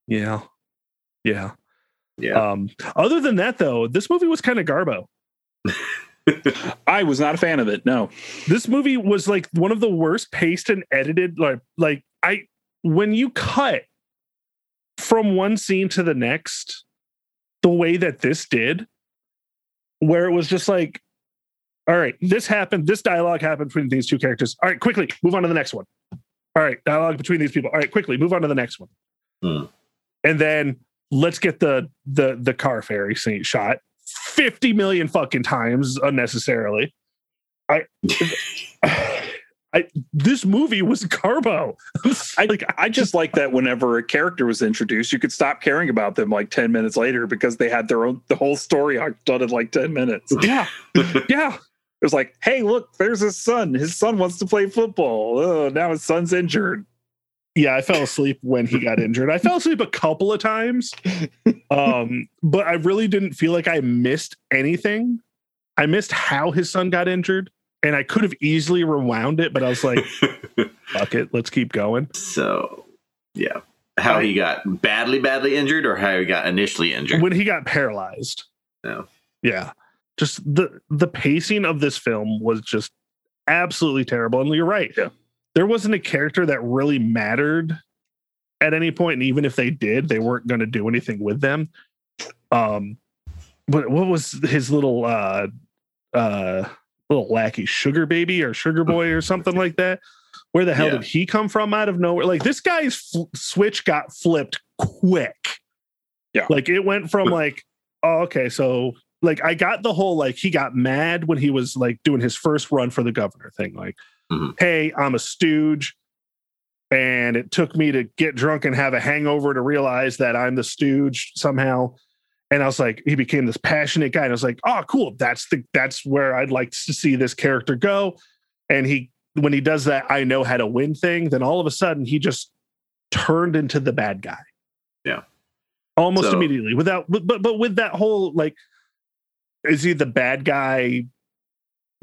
Speaker 2: Yeah, yeah.
Speaker 4: Yeah.
Speaker 2: Um, other than that, though, this movie was kind of garbo.
Speaker 1: I was not a fan of it. No.
Speaker 2: this movie was like one of the worst paced and edited like like i when you cut from one scene to the next the way that this did where it was just like all right this happened this dialogue happened between these two characters. All right quickly move on to the next one. All right dialogue between these people. All right quickly move on to the next one.
Speaker 4: Hmm.
Speaker 2: and then let's get the the the car ferry scene shot 50 million fucking times unnecessarily. I this movie was Carbo.
Speaker 1: I
Speaker 2: like
Speaker 1: I just like that whenever a character was introduced, you could stop caring about them like 10 minutes later because they had their own the whole story arc done in like 10 minutes. It
Speaker 2: yeah, yeah.
Speaker 1: was like, hey, look, there's his son. His son wants to play football. Oh, now his son's injured.
Speaker 2: Yeah, I fell asleep when he got injured. I fell asleep a couple of times. Um, but I really didn't feel like I missed anything. I missed how his son got injured. And I could have easily rewound it, but I was like, fuck it, let's keep going.
Speaker 4: so, yeah. How he got badly, badly injured, or how he got initially injured.
Speaker 2: When he got paralyzed.
Speaker 4: No.
Speaker 2: Yeah. Just the the pacing of this film was just absolutely terrible. And you're right.
Speaker 1: Yeah.
Speaker 2: There wasn't a character that really mattered at any point, and even if they did, they weren't going to do anything with them. Um, but what was his little uh uh little lackey sugar baby or sugar boy or something like that? Where the hell
Speaker 4: Yeah.
Speaker 2: did he come from out of nowhere? Like this guy's fl- switch got flipped quick.
Speaker 1: Yeah.
Speaker 2: Like it went from like, oh, okay, so like I got the whole like he got mad when he was like doing his first run for the governor thing. Like,
Speaker 4: Mhm.
Speaker 2: hey, I'm a stooge. And it took me to get drunk and have a hangover to realize that I'm the stooge somehow. And I was like, he became this passionate guy. And I was like, oh, cool. That's the that's where I'd like to see this character go. And he when he does that, I know how to win thing, then all of a sudden he just turned into the bad guy.
Speaker 4: Yeah.
Speaker 2: Almost
Speaker 4: So-
Speaker 2: immediately without but but but with that whole like is he the bad guy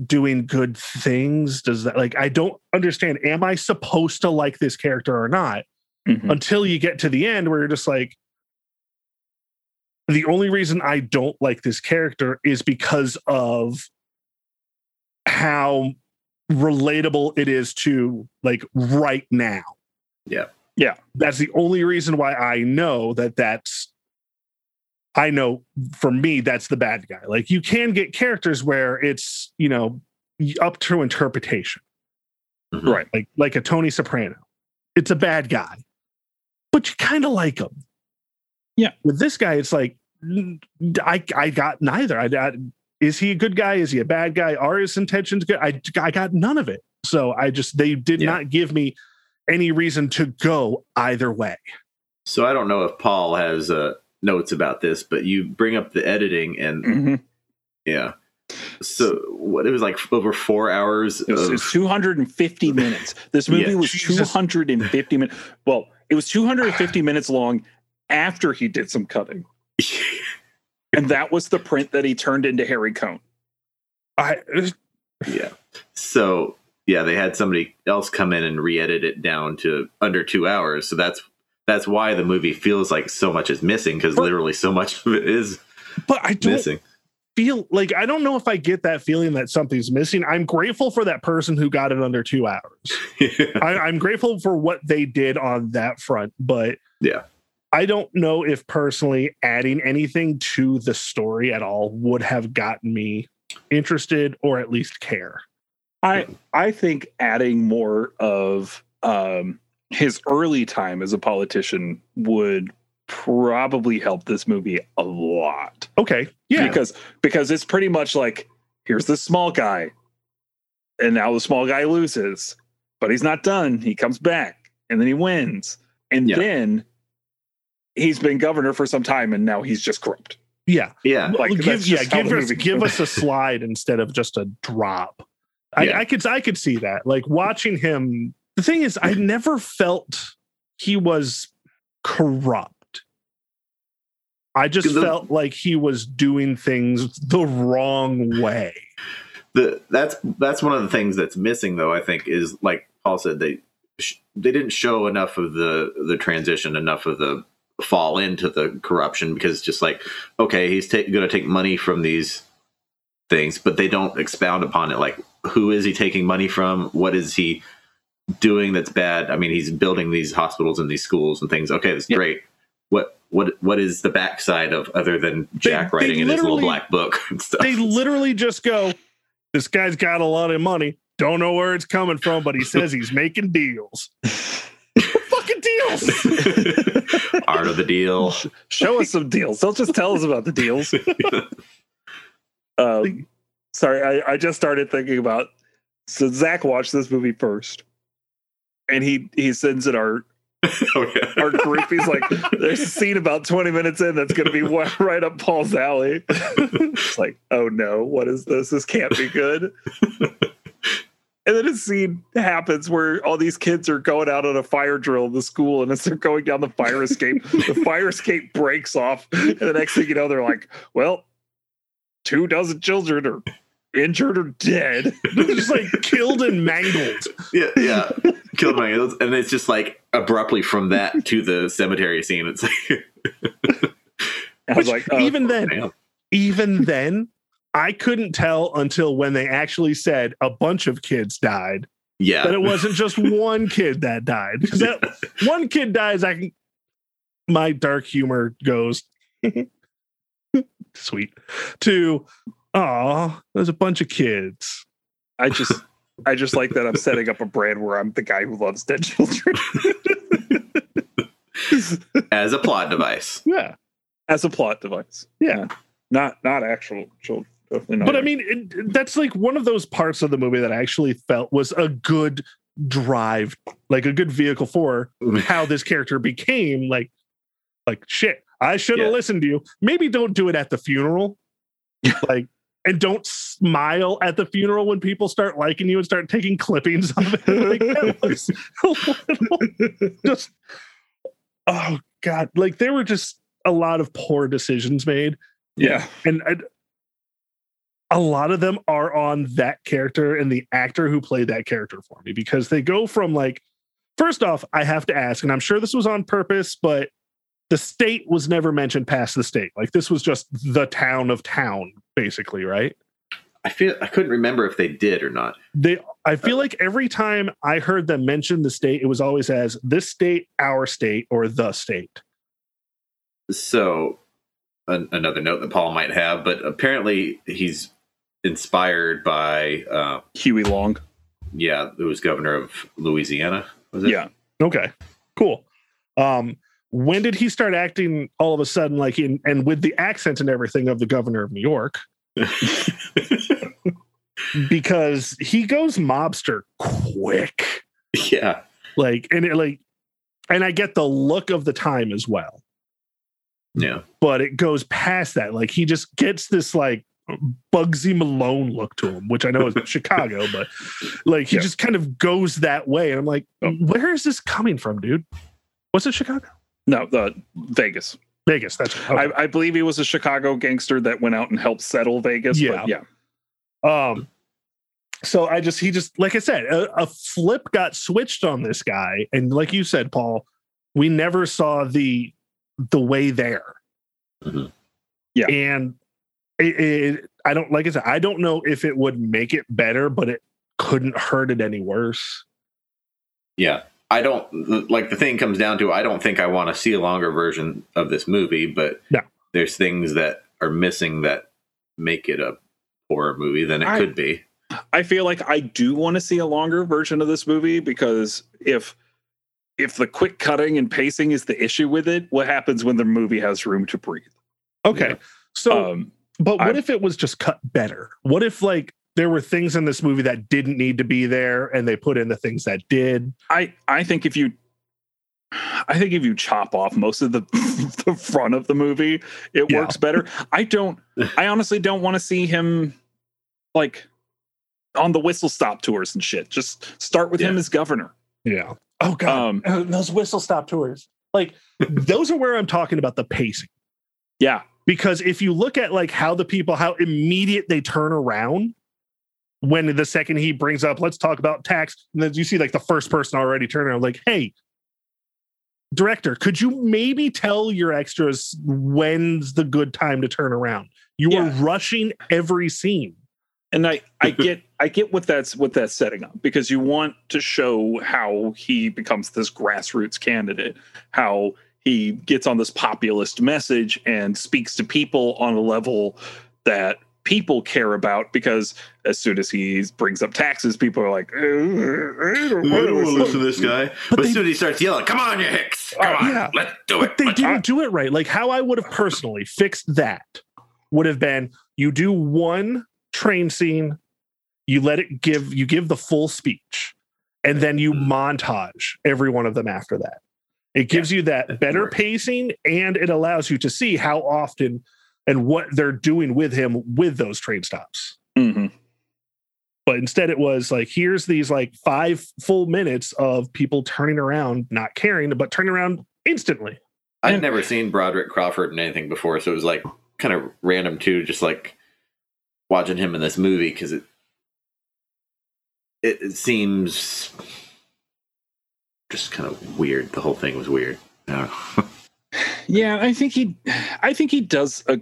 Speaker 2: doing good things? Does that like I don't understand. Am I supposed to like this character or not?
Speaker 1: Mhm.
Speaker 2: Until you get to the end where you're just like the only reason I don't like this character is because of how relatable it is to like right now.
Speaker 4: Yeah.
Speaker 1: Yeah.
Speaker 2: That's the only reason why I know that that's I know for me that's the bad guy. Like you can get characters where it's, you know, up to interpretation.
Speaker 4: Mhm.
Speaker 1: Right.
Speaker 2: like like a Tony Soprano. It's a bad guy, but you kind of like him.
Speaker 1: Yeah.
Speaker 2: With this guy, it's like I I got neither. I, I is he a good guy? Is he a bad guy? Are his intentions good? I I got none of it. So I just they did
Speaker 4: Yeah.
Speaker 2: not give me any reason to go either way.
Speaker 4: So I don't know if Paul has uh, notes about this, but you bring up the editing and
Speaker 1: Mhm.
Speaker 4: yeah. So what it was like over four hours
Speaker 1: It was,
Speaker 4: of
Speaker 1: it was 250 minutes. This movie
Speaker 4: Yeah,
Speaker 1: was
Speaker 2: Jesus.
Speaker 1: 250 minutes. Well, it was 250 minutes long after he did some cutting. And that was the print that he turned into Harry Cohn.
Speaker 2: I
Speaker 4: yeah. So yeah, they had somebody else come in and re-edit it down to under two hours. So that's that's why the movie feels like so much is missing because literally so much of it is
Speaker 2: but I don't
Speaker 4: missing.
Speaker 2: feel like I don't know if I get that feeling that something's missing. I'm grateful for that person who got it under two hours. I, I'm grateful for what they did on that front, but
Speaker 4: Yeah.
Speaker 2: I don't know if personally adding anything to the story at all would have gotten me interested or at least care.
Speaker 1: I I think adding more of um, his early time as a politician would probably help this movie a lot.
Speaker 2: Okay, yeah,
Speaker 1: because because it's pretty much like here's this small guy and now the small guy loses but he's not done he comes back and then he wins and
Speaker 4: Yeah.
Speaker 1: then he's been governor for some time and now he's just corrupt
Speaker 2: yeah.
Speaker 4: yeah.
Speaker 1: like
Speaker 2: Well, give, yeah, give us give us a slide instead of just a drop. I,
Speaker 4: Yeah.
Speaker 2: I could I could see that. Like watching him. The thing is, I never felt he was corrupt. I just
Speaker 4: The-
Speaker 2: felt like he was doing things the wrong way.
Speaker 4: the that's that's one of the things that's missing though i think is like paul said they sh- they didn't show enough of the the transition enough of the fall into the corruption because it's just like okay he's ta- going to take money from these things but they don't expound upon it like who is he taking money from what is he doing that's bad i mean he's building these hospitals and these schools and things okay that's
Speaker 1: Yeah.
Speaker 4: great what what what is the backside of other than jack
Speaker 2: they
Speaker 4: writing in his little black book and stuff
Speaker 2: They literally just go, "This guy's got a lot of money. Don't know where it's coming from, but he says he's making deals. Deals?
Speaker 4: art of the deal
Speaker 1: show us some deals don't just tell us about the deals um, sorry I, I just started thinking about so zach watched this movie first and he he sends it our
Speaker 4: oh, yeah.
Speaker 1: our group. He's like, there's a scene about 20 minutes in that's going to be right up Paul's alley. it's like, oh no, what is this? This can't be good. And then a scene happens where all these kids are going out on a fire drill in the school, and as they're going down the fire escape, the fire escape breaks off. And the next thing you know, they're like, well, two dozen children are injured or dead.
Speaker 2: just like killed and mangled.
Speaker 4: yeah, yeah. Killed my and it's just like abruptly from that to the cemetery scene. It's like,
Speaker 1: I was
Speaker 2: Which
Speaker 1: like, oh,
Speaker 2: even then,
Speaker 4: damn.
Speaker 2: even then, I couldn't tell until when they actually said a bunch of kids died
Speaker 4: yeah,
Speaker 2: that it wasn't just one kid that died. Because that one kid dies, I can. My dark humor goes sweet to oh, there's a bunch of kids.
Speaker 1: I just I just like that I'm setting up a brand where I'm the guy who loves dead children
Speaker 4: as a plot device.
Speaker 2: Yeah,
Speaker 1: as a plot device.
Speaker 2: Yeah.
Speaker 1: Not not actual children. Definitely not.
Speaker 2: but I mean, it, that's like one of those parts of the movie that I actually felt was a good drive, like a good vehicle for mm. how this character became like, like shit. I should have
Speaker 4: Yeah.
Speaker 2: listened to you. Maybe don't do it at the funeral, like, and don't smile at the funeral when people start liking you and start taking clippings of it. Like, that was little just, oh god, like there were just a lot of poor decisions made
Speaker 1: yeah.
Speaker 2: and I, a lot of them are on that character and the actor who played that character for me because they go from like first off i have to ask and i'm sure this was on purpose but the state was never mentioned past the state. Like this was just the town of town basically right?
Speaker 4: I feel I couldn't remember if they did or not.
Speaker 2: they i feel like every time i heard them mention the state it was always as this state our state or the state.
Speaker 4: So, an, another note that Paul might have, but apparently he's inspired by uh,
Speaker 1: Huey Long.
Speaker 4: yeah, who was governor of Louisiana. Was it?
Speaker 1: Yeah.
Speaker 2: Okay, cool. Um, when did he start acting all of a sudden like in and with the accent and everything of the governor of New York? Because he goes mobster quick.
Speaker 4: yeah.
Speaker 2: Like and it like and I get the look of the time as well.
Speaker 4: Yeah.
Speaker 2: But it goes past that. Like he just gets this like Bugsy Malone look to him, which I know is Chicago, but like he
Speaker 1: Yeah.
Speaker 2: just kind of goes that way. And I'm like, where is this coming from, dude? Was it Chicago?
Speaker 1: No, the Vegas.
Speaker 2: Vegas. That's okay.
Speaker 1: I, I believe he was a Chicago gangster that went out and helped settle Vegas.
Speaker 2: Yeah.
Speaker 1: But yeah.
Speaker 2: Um, so I just he just like I said, a, a flip got switched on this guy, and like you said, Paul, we never saw the the way there.
Speaker 4: Mhm.
Speaker 1: Yeah.
Speaker 2: and it, it, I don't like I said, I don't know if it would make it better, but it couldn't hurt it any worse.
Speaker 4: Yeah. I don't like the thing comes down to I don't think I want to see a longer version of this movie, but
Speaker 2: No.
Speaker 4: there's things that are missing that make it a horror movie than it
Speaker 1: I-
Speaker 4: could be.
Speaker 1: I feel like I do want to see a longer version of this movie because if if the quick cutting and pacing is the issue with it, what happens when the movie has room to breathe?
Speaker 2: Okay,
Speaker 4: Yeah.
Speaker 2: so
Speaker 1: um,
Speaker 2: But what
Speaker 1: I-
Speaker 2: if it was just cut better? What if like there were things in this movie that didn't need to be there and they put in the things that did?
Speaker 1: I I think if you I think if you chop off most of the the front of the movie, it
Speaker 2: Yeah.
Speaker 1: works better. I don't I honestly don't want to see him like on the whistle stop tours and shit. Just start with him as governor.
Speaker 2: Yeah. Oh god.
Speaker 1: Um,
Speaker 2: Uh, those whistle stop tours. Like those are where I'm talking about the pacing.
Speaker 1: yeah.
Speaker 2: Because if you look at like how the people how immediate they turn around when the second he brings up let's talk about tax and then you see like the first person already turn around like hey director could you maybe tell your extras when's the good time to turn around? You are rushing every scene.
Speaker 1: And I I get I get what that's what that's setting up because you want to show how he becomes this grassroots candidate, how he gets on this populist message and speaks to people on a level that people care about because as soon as he brings up taxes, people are like, "Uh, I don't
Speaker 4: I
Speaker 1: wanna
Speaker 4: don't want to
Speaker 1: listen."
Speaker 4: listen to this guy.
Speaker 2: But
Speaker 4: But,
Speaker 2: they-
Speaker 4: as soon as he starts yelling, "Come on, you hicks! Come on,
Speaker 2: yeah.
Speaker 4: let's do
Speaker 2: but
Speaker 4: it!"
Speaker 2: they
Speaker 4: Let's-
Speaker 2: didn't do it right like how i would have personally fixed that would have been you do one train scene you let it give you give the full speech and then you
Speaker 4: Mhm.
Speaker 2: montage every one of them after that it gives you that
Speaker 4: that
Speaker 2: better pacing and it allows you to see how often and what they're doing with him with those train stops.
Speaker 1: Mhm.
Speaker 2: but instead it was like here's these like five full minutes of people turning around not caring but turning around instantly.
Speaker 4: I'd never seen Broderick Crawford in anything before, so it was like kind of random too, just like watching him in this movie because it, it it seems just kind of weird. The whole thing was weird. I.
Speaker 1: Yeah, I think he I think he does a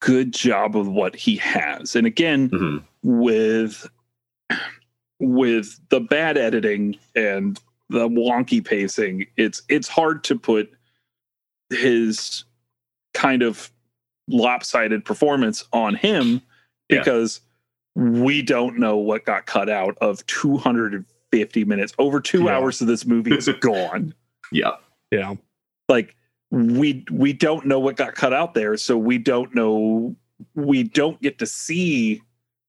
Speaker 1: good job of what he has. And again,
Speaker 4: Mhm.
Speaker 1: with with the bad editing and the wonky pacing, it's it's hard to put his kind of lopsided performance on him
Speaker 4: Yeah.
Speaker 1: because we don't know what got cut out of 250 minutes. Over 2
Speaker 2: Yeah.
Speaker 1: hours of this movie is gone
Speaker 4: Yeah,
Speaker 2: yeah
Speaker 1: like we we don't know what got cut out there so we don't know we don't get to see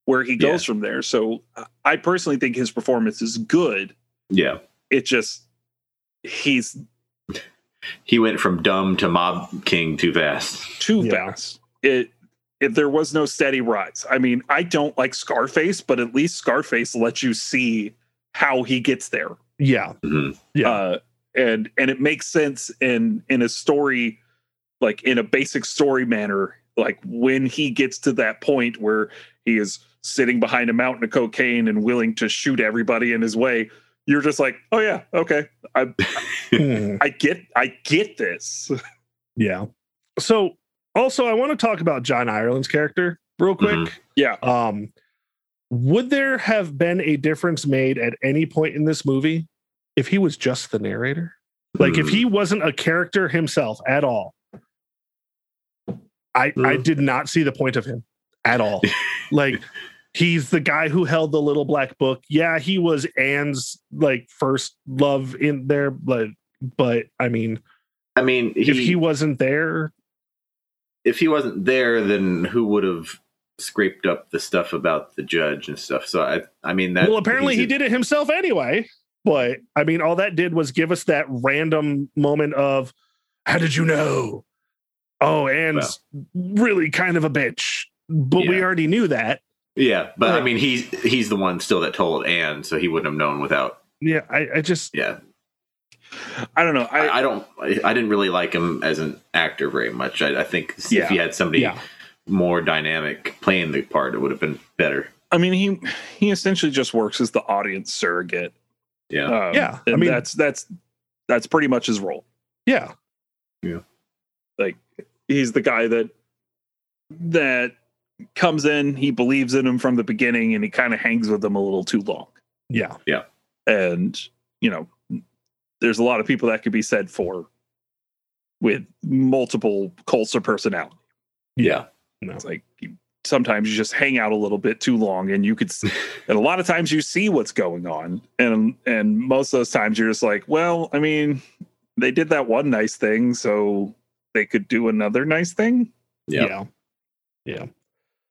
Speaker 1: where he goes from there so i personally think his performance is good
Speaker 4: yeah.
Speaker 1: it just he's
Speaker 4: He went from dumb to mob king too fast.
Speaker 1: too
Speaker 2: Yeah.
Speaker 1: fast it if there was no steady rise i mean i don't like scarface but at least scarface lets you see how he gets there
Speaker 2: yeah
Speaker 4: Mhm.
Speaker 2: Yeah.
Speaker 1: uh, and and it makes sense in in a story like in a basic story manner like when he gets to that point where he is sitting behind a mountain of cocaine and willing to shoot everybody in his way you're just like oh yeah okay i
Speaker 2: Mhm.
Speaker 1: i get i get this
Speaker 2: Yeah. So also I want to talk about John Ireland's character real quick.
Speaker 4: Mhm.
Speaker 1: yeah
Speaker 2: Um would there have been a difference made at any point in this movie if he was just the narrator? Like if he wasn't a character himself at all. I I
Speaker 4: Mm.
Speaker 2: did not see the point of him at all. like he's the guy who held the little black book. Yeah, he was Anne's like first love in there, but but I mean,
Speaker 4: I mean, he,
Speaker 2: if he wasn't there,
Speaker 4: if he wasn't there, then who would have scraped up the stuff about the judge and stuff? So I, I mean, that
Speaker 2: well, apparently he did it himself anyway. But I mean, all that did was give us that random moment of, how did you know? Oh, Anne's really kind of a bitch, but we already knew that.
Speaker 4: Yeah, but I mean, he's he's the one still that told Anne, so he wouldn't have known without.
Speaker 2: Yeah, I, I just
Speaker 4: Yeah,
Speaker 1: I don't know.
Speaker 4: I,
Speaker 1: I,
Speaker 4: I don't. I, I didn't really like him as an actor very much. I, I think if he had somebody
Speaker 2: yeah,
Speaker 4: more dynamic playing the part, it would have been better.
Speaker 1: I mean, he he essentially just works as the audience surrogate.
Speaker 4: Yeah,
Speaker 1: Um,
Speaker 2: Yeah, I mean-
Speaker 1: that's that's that's pretty much his role.
Speaker 2: yeah, yeah.
Speaker 1: Like he's the guy that that comes in, he believes in him from the beginning, and he kind of hangs with them a little too long.
Speaker 2: Yeah, yeah,
Speaker 1: And you know, there's a lot of people that could be said for with multiple cults of personality.
Speaker 4: yeah,
Speaker 2: no,
Speaker 1: It's like sometimes you just hang out a little bit too long, and you could, s- and a lot of times you see what's going on, and and most of those times you're just like, well, I mean, they did that one nice thing, so they could do another nice thing.
Speaker 4: yeah,
Speaker 2: yeah, yeah.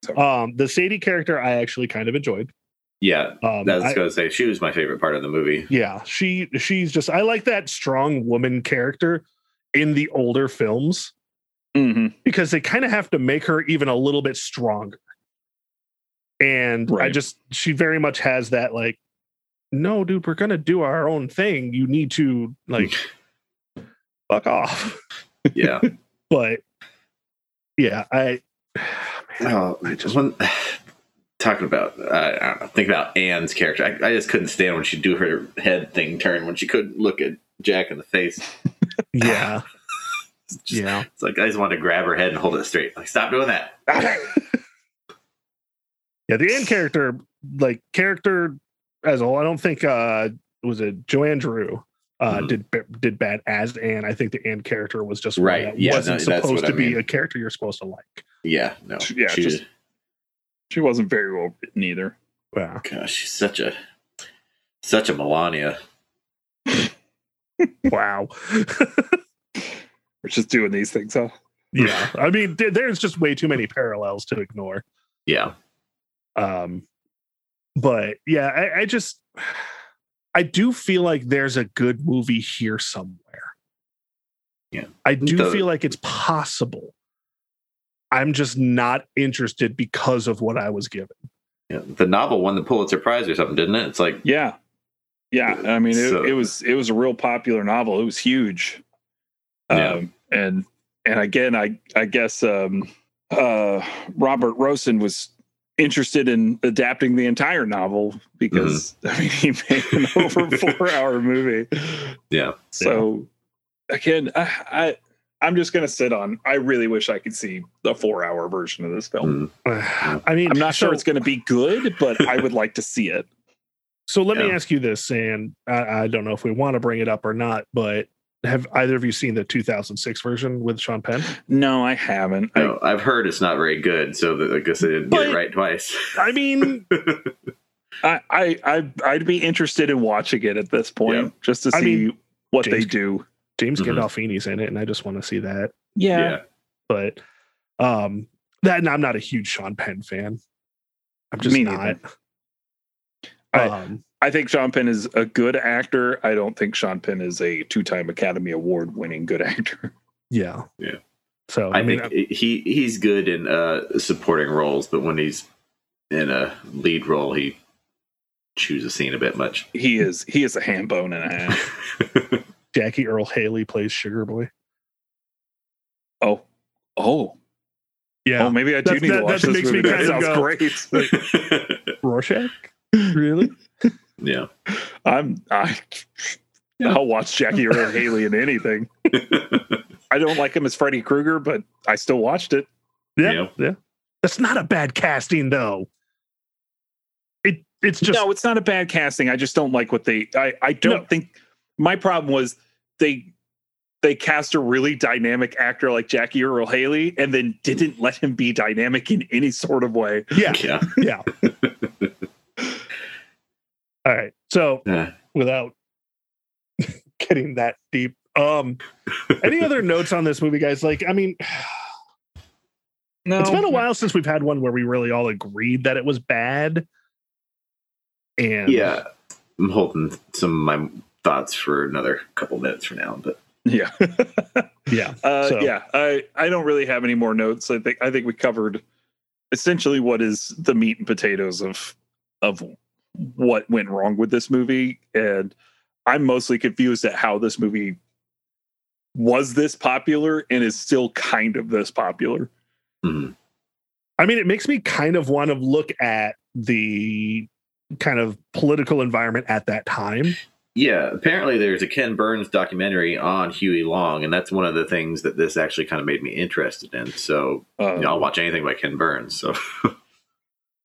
Speaker 1: So-
Speaker 2: Um, the Sadie character I actually kind of enjoyed.
Speaker 4: yeah.
Speaker 2: Um,
Speaker 4: I was
Speaker 2: I-
Speaker 4: going to say she was my favorite part of the movie.
Speaker 2: yeah, she she's just I like that strong woman character in the older films
Speaker 1: Mm-hmm.
Speaker 2: because they kind of have to make her even a little bit stronger. And I just she very much has that like, no, dude, we're gonna do our own thing. You need to like fuck off.
Speaker 4: Yeah.
Speaker 2: But yeah, I
Speaker 4: oh,
Speaker 2: I just-
Speaker 4: when, talking about, uh, I don't know, think about Anne's character. I, I just couldn't stand when she'd do her head thing turn when she couldn't look at Jack in the face.
Speaker 2: yeah,
Speaker 4: It's just-
Speaker 2: yeah.
Speaker 4: It's like I just wanted to grab her head and hold it straight. Like, stop doing that.
Speaker 2: Yeah, the Anne character, like character as a whole, I don't think uh was it Joanne Dru uh
Speaker 4: Mhm.
Speaker 2: did did bad as Anne. I think the Anne character was just
Speaker 4: Right, yeah,
Speaker 2: wasn't
Speaker 4: no,
Speaker 2: supposed to
Speaker 4: I
Speaker 2: be
Speaker 4: mean.
Speaker 2: a character you're supposed to like.
Speaker 4: Yeah, no.
Speaker 1: Yeah,
Speaker 4: she,
Speaker 1: just- she wasn't very well written either.
Speaker 2: Yeah.
Speaker 4: gosh, she's such a such a Melania.
Speaker 2: Wow.
Speaker 1: We're just doing these things, huh?
Speaker 2: yeah. I mean, there's just way too many parallels to ignore.
Speaker 4: Yeah,
Speaker 2: Um, but yeah, I, I just I do feel like there's a good movie here somewhere.
Speaker 4: Yeah.
Speaker 2: I do
Speaker 4: The-
Speaker 2: feel like it's possible. I'm just not interested because of what I was given.
Speaker 4: yeah. The novel won the Pulitzer Prize or something, didn't it? It's like
Speaker 1: Yeah, yeah. I mean, it,
Speaker 4: So-
Speaker 1: it was it was a real popular novel. It was huge.
Speaker 4: Yeah.
Speaker 1: And and again, I I guess um, uh, Robert Rossen was interested in adapting the entire novel because I mean he made an over four hour movie.
Speaker 4: yeah,
Speaker 1: So again, I, I I'm just gonna sit on. I really wish I could see the four hour version of this film.
Speaker 4: Mm.
Speaker 2: I mean,
Speaker 1: I'm not sure it's gonna be good, but I would like to see it.
Speaker 2: So let me ask you this, and I, I don't know if we want to bring it up or not, but have either of you seen the 2006 version with Sean Penn?
Speaker 1: No, I haven't. I,
Speaker 4: No, I've heard it's not very good, so that, I guess I didn't get it right twice.
Speaker 2: I mean,
Speaker 1: I, I, I, I'd be interested in watching it at this point
Speaker 4: Yeah.
Speaker 1: just to
Speaker 2: I
Speaker 1: see
Speaker 2: mean,
Speaker 1: what they do.
Speaker 2: James
Speaker 4: Mhm.
Speaker 2: Gandolfini's in it, and I just want to see that.
Speaker 4: yeah,
Speaker 2: But um, that and I'm not a huge Sean Penn fan. I'm just
Speaker 1: Me
Speaker 2: not.
Speaker 1: I-
Speaker 2: um,
Speaker 1: I think Sean Penn is a good actor. I don't think Sean Penn is a two-time Academy Award winning good actor.
Speaker 2: yeah,
Speaker 4: Yeah.
Speaker 2: So
Speaker 4: I,
Speaker 2: I, mean,
Speaker 4: think he he's good in uh, supporting roles, but when he's in a lead role, he chews a scene a bit much.
Speaker 1: He is he is a ham bone and a half.
Speaker 2: Jackie Earle Haley plays Sugar Boy.
Speaker 1: Oh, oh,
Speaker 2: Yeah,
Speaker 1: oh! Maybe I do
Speaker 2: That-
Speaker 1: need
Speaker 2: that-
Speaker 1: to watch
Speaker 2: that
Speaker 1: this
Speaker 2: makes me
Speaker 1: movie. That sounds
Speaker 2: go-
Speaker 1: great.
Speaker 2: Rorschach. Really?
Speaker 4: Yeah.
Speaker 1: I'm I. I'll watch Jackie Earle Haley in anything. I don't like him as Freddy Krueger, but I still watched it.
Speaker 2: Yeah,
Speaker 4: Yeah.
Speaker 2: yeah. That's not a bad casting, though. It it's just
Speaker 1: no, it's not a bad casting. I just don't like what they. I I don't
Speaker 2: No.
Speaker 1: think my problem was they they cast a really dynamic actor like Jackie Earle Haley and then didn't let him be dynamic in any sort of way.
Speaker 2: yeah,
Speaker 4: yeah.
Speaker 2: yeah. All right. So
Speaker 4: Yeah.
Speaker 2: without getting that deep, um, any other notes on this movie, guys? Like, I mean,
Speaker 1: No,
Speaker 2: it's been a while since we've had one where we really all agreed that it was bad. And
Speaker 4: Yeah, I'm holding some of my thoughts for another couple minutes for now, but
Speaker 1: Yeah,
Speaker 2: yeah,
Speaker 1: uh,
Speaker 2: So-
Speaker 1: yeah. I I don't really have any more notes. I think I think we covered essentially what is the meat and potatoes of of what went wrong with this movie, and I'm mostly confused at how this movie was this popular and is still kind of this popular.
Speaker 4: mhm.
Speaker 2: I mean, it makes me kind of want to look at the kind of political environment at that time.
Speaker 4: yeah. Apparently, there's a Ken Burns documentary on Huey Long, and that's one of the things that this actually kind of made me interested in. So,
Speaker 1: Uh,
Speaker 4: you know, I'll watch anything by Ken Burns. So,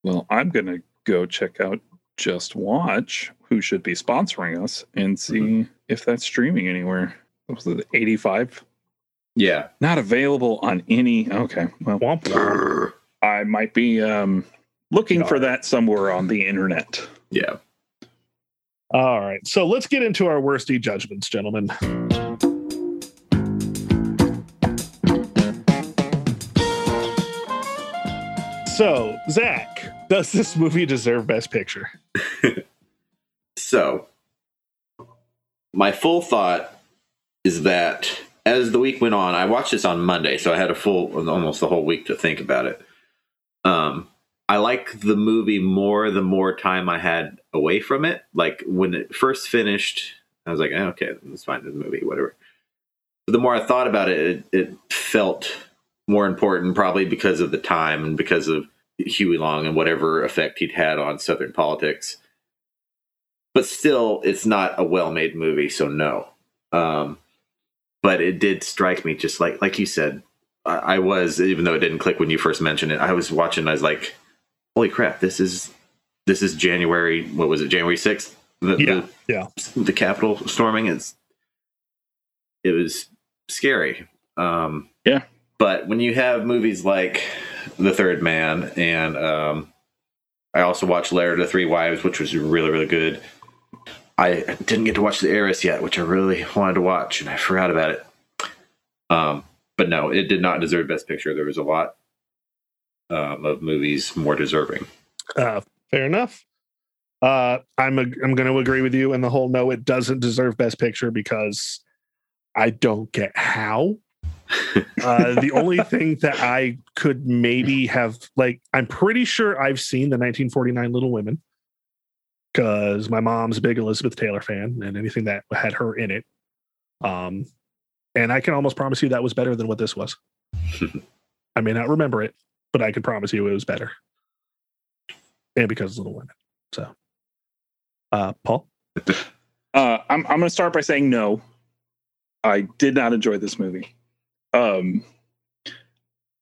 Speaker 1: Well, I'm gonna go check out JustWatch, who should be sponsoring us, and see if that's streaming anywhere. Was it 85?
Speaker 4: yeah.
Speaker 1: Not available on any. Okay, well,
Speaker 2: Womp womp.
Speaker 1: I might be um, looking for
Speaker 2: Darn.
Speaker 1: that somewhere on the internet.
Speaker 4: Yeah.
Speaker 2: All right. So let's get into our worsty judgments, gentlemen. So, Zach, does this movie deserve Best Picture?
Speaker 4: So, my full thought is that as the week went on, I watched this on Monday, so I had a full, almost the whole week to think about it. Um, I like the movie more the more time I had away from it. Like when it first finished, I was like, eh, okay, let's find the movie, whatever. But the more I thought about it, it, it felt more important, probably because of the time and because of Huey Long and whatever effect he'd had on Southern politics but still it's not a well-made movie so no um but it did strike me just like like you said I, I was even though it didn't click when you first mentioned it i was watching i was like holy crap this is this is january what was it january 6th the,
Speaker 2: Yeah,
Speaker 4: the,
Speaker 2: yeah.
Speaker 4: the capitol storming it's it was scary um
Speaker 1: Yeah.
Speaker 4: but when you have movies like the third man and um i also watched Letter to Three Wives which was really really good I didn't get to watch The Heiress yet, which I really wanted to watch, and I forgot about it. Um, but no, it did not deserve Best Picture. There was a lot um, of movies more deserving.
Speaker 2: Uh, fair enough. Uh, I'm a, I'm going to agree with you in the whole no, it doesn't deserve Best Picture because I don't get how. Uh, the only thing that I could maybe have like, I'm pretty sure I've seen the 1949 Little Women because my mom's a big Elizabeth Taylor fan and anything that had her in it. Um, and I can almost promise you that was better than what this was. I may not remember it, but I can promise you it was better and because Little Women. So, uh, Paul,
Speaker 1: Uh, I'm I'm going to start by saying no. I did not enjoy this movie. Um,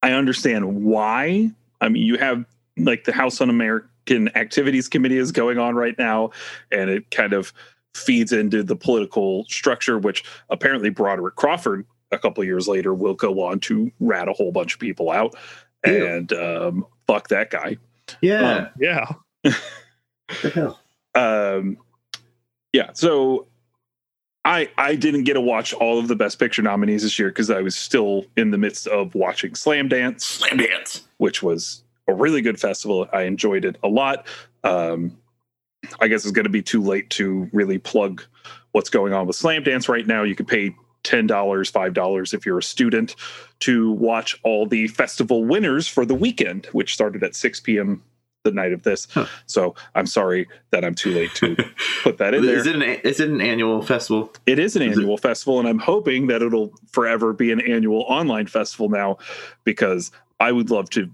Speaker 1: I understand why. I mean, you have like the House Un-American Activities Committee is going on right now, and it kind of feeds into the political structure, which apparently Broderick Crawford a couple of years later will go on to rat a whole bunch of people out
Speaker 4: Ew.
Speaker 1: and um, fuck that guy.
Speaker 4: Yeah.
Speaker 2: yeah,
Speaker 4: the hell?
Speaker 1: um yeah so i i didn't get to watch all of the best picture nominees this year because i was still in the midst of watching Slamdance
Speaker 4: Slam dance.
Speaker 1: which was a really good festival. I enjoyed it a lot. Um i guess it's going to be too late to really plug what's going on with Slamdance right now. You can pay $10 $5 if you're a student to watch all the festival winners for the weekend which started at 6 p.m the night of this
Speaker 4: Huh.
Speaker 1: so i'm sorry that i'm too late to put that in there.
Speaker 4: Is it an is it an annual festival?
Speaker 1: It is an
Speaker 4: Is it-
Speaker 1: annual festival, and I'm hoping that it'll forever be an annual online festival now, because I would love to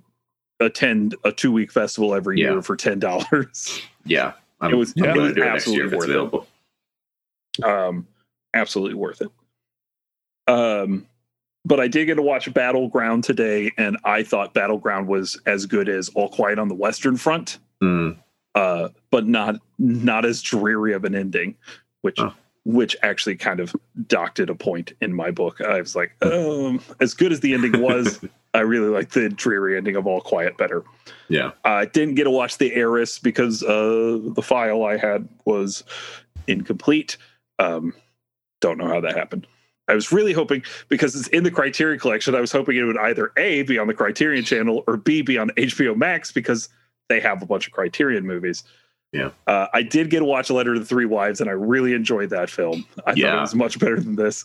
Speaker 1: attend a two week festival every
Speaker 4: Yeah.
Speaker 1: year for ten dollars.
Speaker 4: Yeah. I'm,
Speaker 1: It was-
Speaker 4: I'm
Speaker 1: it was
Speaker 4: do it next year if
Speaker 1: absolutely
Speaker 4: it's
Speaker 1: worth it.
Speaker 4: available.
Speaker 1: Um, absolutely worth it. Um, but I did get to watch Battleground today, and I thought Battleground was as good as All Quiet on the Western Front,
Speaker 4: Mm,
Speaker 1: uh, but not not as dreary of an ending, which.
Speaker 4: Oh.
Speaker 1: Which actually kind of docked it a point in my book. I was like, um, as good as the ending was, I really like the dreary ending of All Quiet better.
Speaker 4: Yeah.
Speaker 1: I didn't get to watch The Heiress because uh, the file I had was incomplete. Um, don't know how that happened. I was really hoping because it's in the Criterion collection. I was hoping it would either A be on the Criterion channel or B be on HBO Max because they have a bunch of Criterion movies.
Speaker 4: Yeah.
Speaker 1: Uh, I did get to watch A Letter to the Three Wives, and I really enjoyed that film. I thought it was much better than this.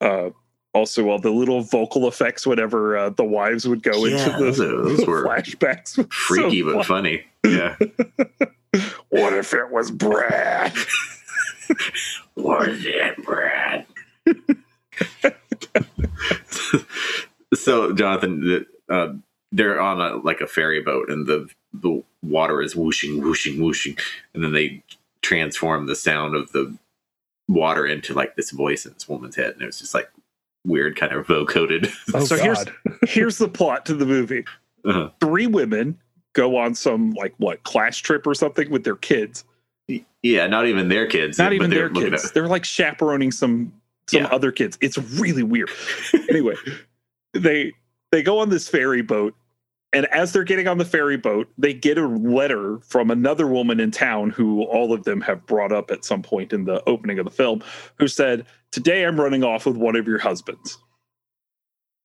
Speaker 1: Uh, also, all the little vocal effects whenever uh, the wives would go
Speaker 4: Yeah,
Speaker 1: into the,
Speaker 4: those those
Speaker 1: the
Speaker 4: were
Speaker 1: flashbacks.
Speaker 4: Freaky
Speaker 1: so
Speaker 4: but
Speaker 1: fun.
Speaker 4: funny. Yeah.
Speaker 1: What if it was Brad?
Speaker 4: what is it, Brad? so, Jonathan, uh, they're on a like a ferry boat, and the the water is whooshing, whooshing, whooshing, and then they transform the sound of the water into like this voice in this woman's head, and it was just like weird, kind of vocoded.
Speaker 2: Oh,
Speaker 1: So here's-
Speaker 2: God.
Speaker 1: Here's the plot to the movie.
Speaker 4: Uh-huh.
Speaker 1: Three women go on some like what class trip or something with their kids.
Speaker 4: yeah, not even their kids.
Speaker 1: Not even their kids. They're like chaperoning some some
Speaker 4: Yeah.
Speaker 1: other kids. It's really weird. anyway, they they go on this ferry boat, and as they're getting on the ferry boat, they get a letter from another woman in town who all of them have brought up at some point in the opening of the film, who said, "Today I'm running off with one of your husbands,"